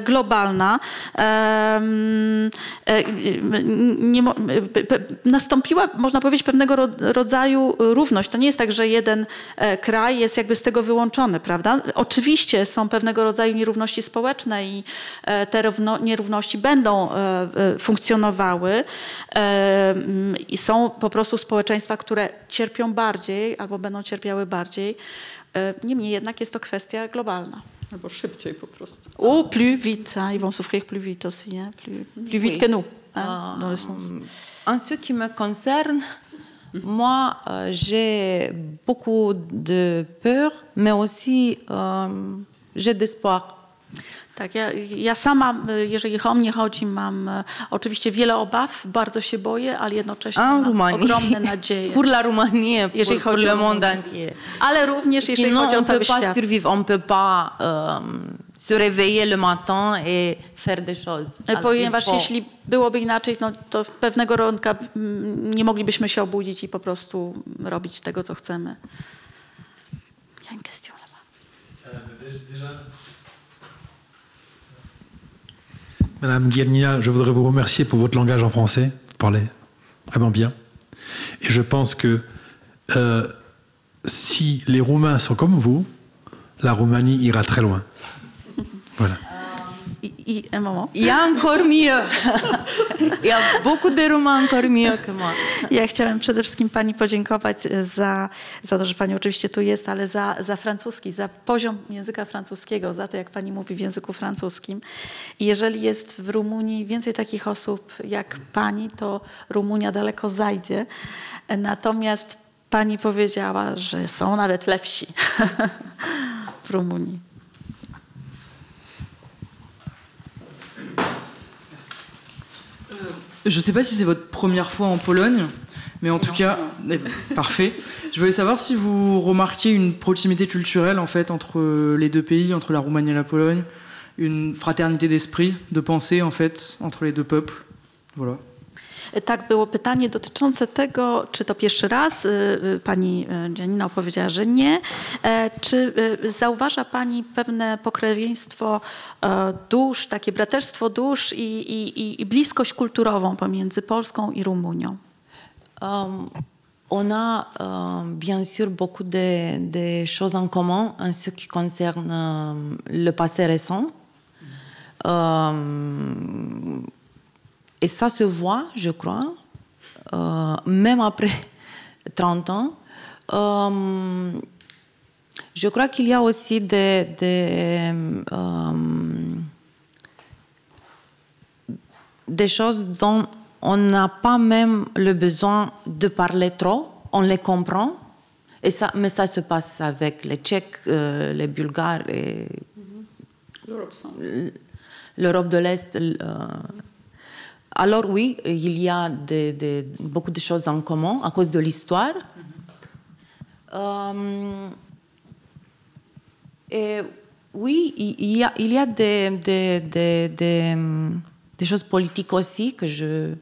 globalna. Nie, nastąpiła, można powiedzieć, pewnego ro, rodzaju równość. To nie jest tak, że jeden e, kraj jest jakby z tego wyłączony, prawda? Oczywiście są pewnego rodzaju nierówności społeczne i e, te równo, nierówności będą e, funkcjonowały i są po prostu społeczeństwa, które cierpią bardziej albo będą cierpiały bardziej. E, Niemniej jednak jest to kwestia globalna. Albo szybciej po prostu. Ou plus vite, hein, ils vont souffrir plus vite aussi, hein, plus, plus vite Oui. que nous, hein, dans le sens. En ce qui me concerne, moi, euh, j'ai beaucoup de peur, mais aussi euh, j'ai d'espoir. Tak, ja, ja sama, y, jeżeli o mnie chodzi, mam e, oczywiście wiele obaw, bardzo się boję, ale jednocześnie En mam Roumanie. ogromne nadzieje. Pour la Roumanie Jeżeli pour, pour chodzi le monde Rumunię. entier. Ale również jeżeli Sinon, chodzi o cały świat. survivre, on peut pas euh, se réveiller le matin et faire des choses. E, Ponieważ jeśli byłoby inaczej, no to pewnego mm, nie moglibyśmy się obudzić i po prostu robić tego, co chcemy. Y a une question là-bas. Madame Guernina, je voudrais vous remercier pour votre langage en français. Vous parlez vraiment bien. Et je pense que euh, si les Roumains sont comme vous, la Roumanie ira très loin. Voilà. I, I un moment. Il y a encore mieux. Il y a beaucoup de Roumains encore mieux que moi. Ja chciałem przede wszystkim Pani podziękować za, za to, że Pani oczywiście tu jest, ale za, za francuski, za poziom języka francuskiego, za to, jak Pani mówi w języku francuskim. I jeżeli jest w Rumunii więcej takich osób jak Pani, to Rumunia daleko zajdzie. Natomiast Pani powiedziała, że są nawet lepsi w Rumunii. Je ne sais pas si c'est votre première fois en Pologne, mais en tout cas, eh ben, parfait. Je voulais savoir si vous remarquez une proximité culturelle en fait entre les deux pays, entre la Roumanie et la Pologne, une fraternité d'esprit, de pensée en fait entre les deux peuples. Voilà. Tak, było pytanie dotyczące tego, czy to pierwszy raz. y, y, Pani y, Janina opowiedziała, że nie. E, Czy zauważa Pani pewne pokrewieństwo e, dusz, takie braterstwo dusz i, i, i- bliskość kulturową pomiędzy Polską i Rumunią? Euh, on a euh, bien sûr beaucoup de, de choses en commun en ce qui concerne euh, le passé récent. Euh, et ça se voit, je crois, euh, même après 30 ans. Euh, je crois qu'il y a aussi des, des, euh, des choses dont on n'a pas même le besoin de parler trop, on les comprend. Et ça, mais ça se passe avec les Tchèques, euh, les Bulgares et l'Europe de l'Est. euh. Alors oui, il y a beaucoup de choses en commun à cause de l'histoire. Euh, oui, il y a, des, choses politiques aussi que je,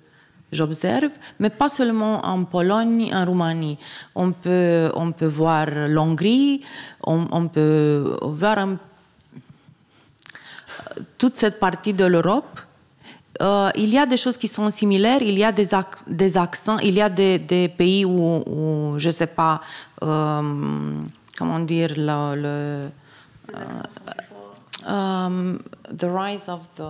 j'observe, mais pas seulement en Pologne, en Roumanie. On peut, on peut voir l'Hongrie, on, peut voir toute cette partie de l'Europe. Euh, il y a des choses qui sont similaires, il y a des, ac- des accents, il y a des, des pays où, où, je ne sais pas, euh, comment dire, le, le um, the rise of the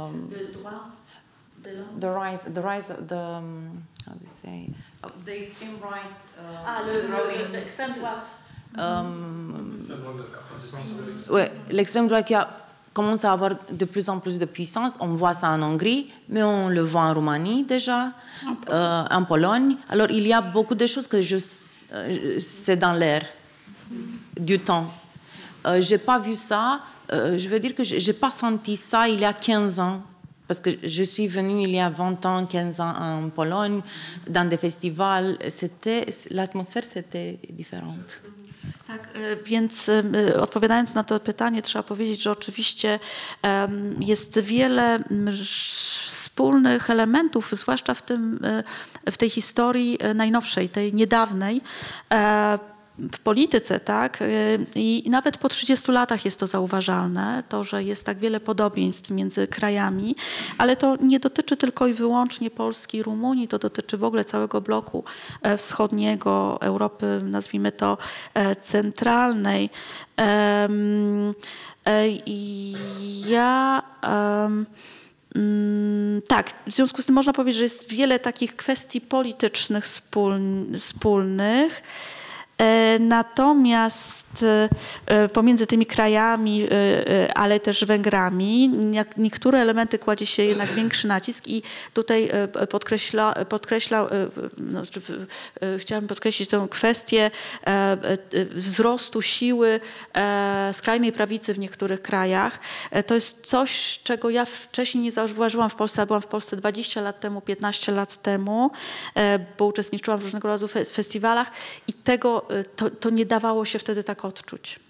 the rise the rise of the um, how do you say? The extreme right uh, Ah, l'extrême droite. um, ouais, l'extrême droite qui a commence à avoir de plus en plus de puissance. On voit ça en Hongrie, mais on le voit en Roumanie déjà, euh, en Pologne. Alors il y a beaucoup de choses que je euh, c'est dans l'air du temps. Euh, j'ai pas vu ça. euh, je veux dire que j'ai j'ai pas senti ça il y a 15 ans. Parce que je suis venue il y a 20 ans, 15 ans en Pologne, dans des festivals. C'était, l'atmosphère, c'était différente. Tak, e, więc e, odpowiadając na to pytanie, trzeba powiedzieć, że oczywiście jest wiele wspólnych elementów, zwłaszcza w, tym, e, w tej historii e, najnowszej, tej niedawnej. W polityce, tak? E, I nawet po 30 latach jest to zauważalne, to, że jest tak wiele podobieństw między krajami, ale to nie dotyczy tylko i wyłącznie Polski i Rumunii, to dotyczy w ogóle całego bloku e, wschodniego, Europy, nazwijmy to e, centralnej. E, ja. Mm, Tak, w związku z tym można powiedzieć, że jest wiele takich kwestii politycznych wspóln- wspólnych. E, Natomiast e, pomiędzy tymi krajami, e, e, ale też Węgrami, niektóre elementy kładzie się jednak większy nacisk i tutaj e, podkreśla, podkreśla e, no, e, chciałabym podkreślić tę kwestię e, e, wzrostu siły e, skrajnej prawicy w niektórych krajach. E, To jest coś, czego ja wcześniej nie zauważyłam w Polsce. Byłam w Polsce 20 lat temu, 15 lat temu, e, bo uczestniczyłam w różnego rodzaju fe- festiwalach i tego, e, to, to nie dawało się wtedy tak odczuć.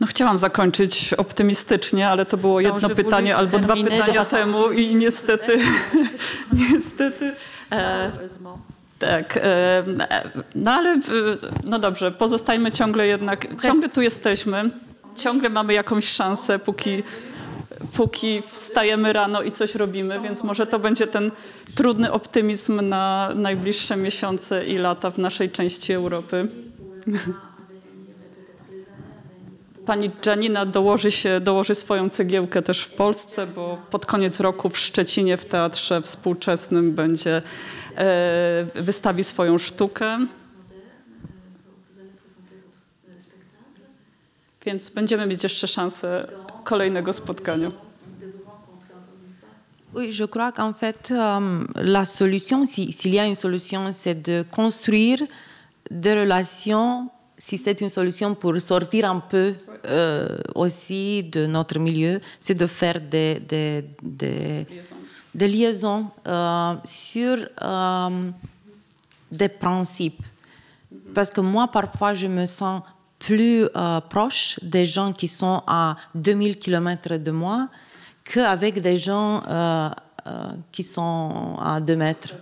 No chciałam zakończyć optymistycznie, ale to było jedno Dąży pytanie albo dwa pytania temu i niestety, niestety... E, tak, e, no ale e, no dobrze, pozostajmy ciągle jednak, ciągle tu jesteśmy, ciągle mamy jakąś szansę, póki, póki wstajemy rano i coś robimy, więc może to będzie ten trudny optymizm na najbliższe miesiące i lata w naszej części Europy. Pani Janina dołoży, się, dołoży swoją cegiełkę też w Polsce, bo pod koniec roku w Szczecinie w Teatrze Współczesnym będzie e, wystawi swoją sztukę. Więc będziemy mieć jeszcze szansę kolejnego spotkania. Oui, je crois qu'en fait, euh, la solution, si- s'il y a une solution, c'est de construire des relations, si c'est une solution pour sortir un peu euh, aussi de notre milieu, c'est de faire des, des, liaisons euh, sur des principes. Parce que moi, parfois, je me sens plus euh, proche des gens qui sont à 2000 km de moi qu'avec des gens euh, euh, qui sont à 2 mètres.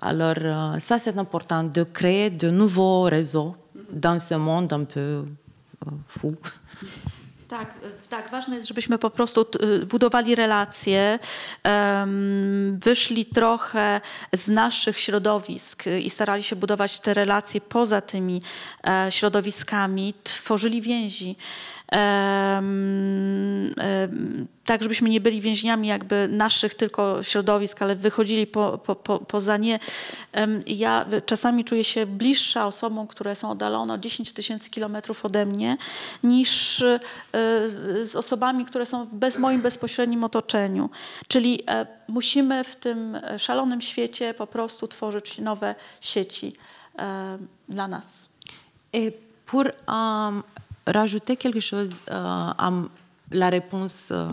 Alors, ça, c'est important de créer de nouveaux réseaux dans ce monde un peu fou. Tak, tak, ważne jest, żebyśmy po prostu budowali relacje, wyszli trochę z naszych środowisk i starali się budować te relacje poza tymi e, środowiskami, tworzyli więzi. Tak, żebyśmy nie byli więźniami jakby naszych tylko środowisk, ale wychodzili po, po, po, poza nie. Ja czasami czuję się bliższa osobom, które są oddalone o 10 tysięcy kilometrów ode mnie, niż e, z osobami, które są w bez moim bezpośrednim otoczeniu. Czyli e, musimy w tym szalonym świecie po prostu tworzyć nowe sieci e, dla nas. Et pour euh, rajouter quelque chose euh, à la réponse euh,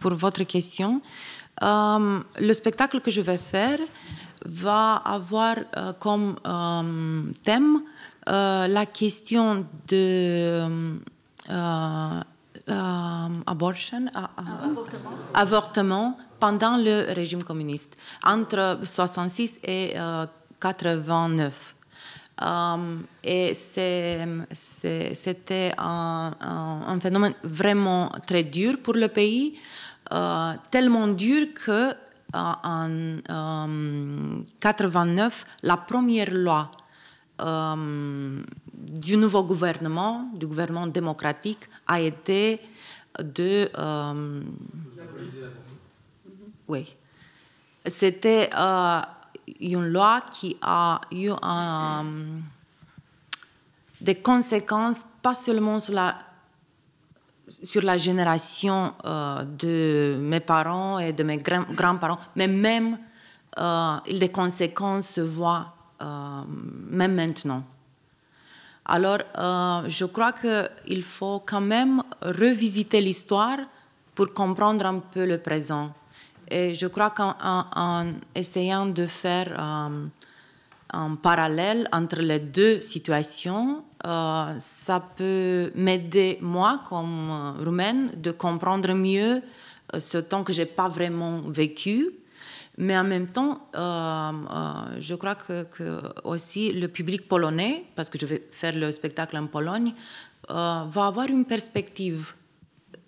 pour votre question, euh, le spectacle que je vais faire va avoir comme thème la question de abortion, ah, ah, avortement pendant le régime communiste, entre 66 et euh, 89. Et c'était un, un, phénomène vraiment très dur pour le pays, tellement dur que en 1989, la première loi du nouveau gouvernement, du gouvernement démocratique, a été de... oui. C'était une loi qui a eu des conséquences pas seulement sur la, sur la génération euh, de mes parents et de mes grands-parents, mais même euh, les conséquences se voient euh, même maintenant. Alors, je crois qu'il faut quand même revisiter l'histoire pour comprendre un peu le présent. Et je crois qu'en essayant de faire euh, un parallèle entre les deux situations, euh, ça peut m'aider, moi, comme euh, roumaine, de comprendre mieux ce temps que je n'ai pas vraiment vécu. Mais en même temps, je crois que, aussi le public polonais, parce que je vais faire le spectacle en Pologne, va avoir une perspective.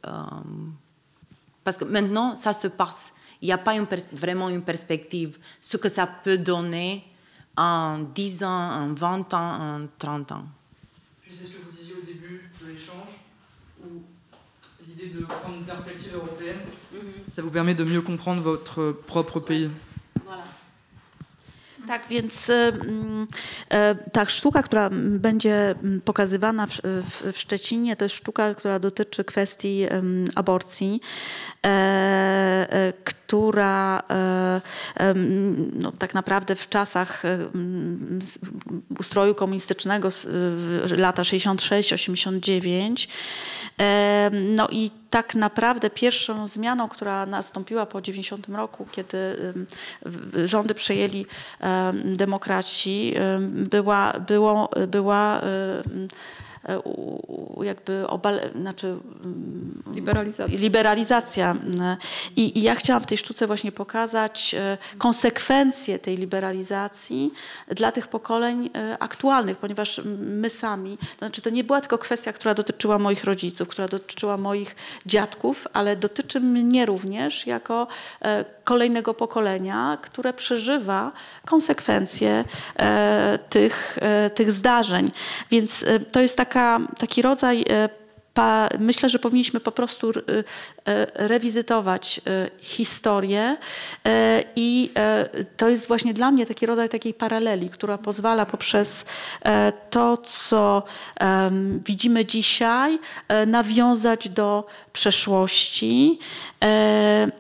parce que maintenant, ça se passe il n'y a pas vraiment une perspective, ce que ça peut donner en 10 ans, en 20 ans, en 30 ans. Puis c'est ce que vous disiez au début de l'échange, où l'idée de prendre une perspective européenne, ça vous permet de mieux comprendre votre propre pays. Voilà. Tak, więc ta sztuka, która będzie pokazywana w, w, w, Szczecinie, to jest sztuka, która dotyczy kwestii aborcji. E, e, która e, no, tak naprawdę w czasach ustroju komunistycznego lata 66-89 no i tak naprawdę pierwszą zmianą, która nastąpiła po 90 roku, kiedy rządy przejęli demokraci, była, było, była jakby obal, znaczy mm, liberalizacja. liberalizacja. I, I, ja chciałam w tej sztuce właśnie pokazać e, konsekwencje tej liberalizacji dla tych pokoleń e, aktualnych, ponieważ my sami, to znaczy to nie była tylko kwestia, która dotyczyła moich rodziców, która dotyczyła moich dziadków, ale dotyczy mnie również jako kolejnego pokolenia, które przeżywa konsekwencje tych, tych zdarzeń. Więc to jest taka taki rodzaj e, myślę, że powinniśmy po prostu e, rewizytować e, historię i to jest właśnie dla mnie taki rodzaj takiej paraleli, która pozwala poprzez to, co widzimy dzisiaj, nawiązać do przeszłości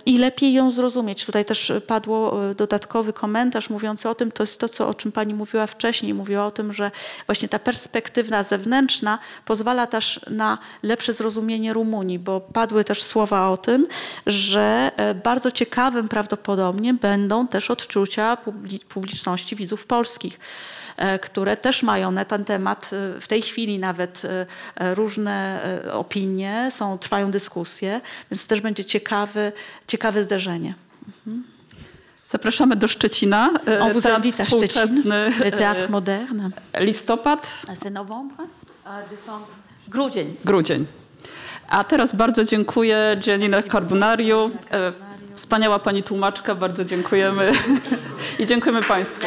i lepiej ją zrozumieć. Tutaj też padło e, dodatkowy komentarz mówiący o tym, to jest to, co, o czym Pani mówiła wcześniej. Mówiła o tym, że właśnie ta perspektywna zewnętrzna pozwala też na lepsze zrozumienie Rumunii, bo padły też słowa o tym, że e, bardzo ciekawym prawdopodobnie będą też odczucia publiczności widzów polskich. E, które też mają na ten temat e, w tej chwili nawet e, różne opinie, są, trwają dyskusje, więc to też będzie ciekawy, ciekawe zderzenie. Mhm. Zapraszamy do Szczecina. On vous invite à Szczecin, le théâtre moderne. Listopad. C'est novembre? Décembre. Grudzień. Grudzień. A teraz bardzo dziękuję Gianina Carbonariu. Wspaniała pani tłumaczka, bardzo dziękujemy. I dziękujemy Państwu.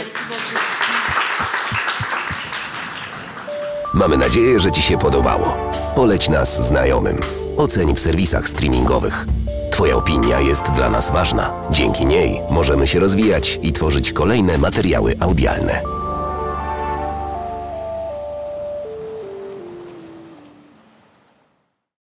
Mamy nadzieję, że Ci się podobało. Poleć nas znajomym. Oceń w serwisach streamingowych. Twoja opinia jest dla nas ważna. Dzięki niej możemy się rozwijać i tworzyć kolejne materiały audialne.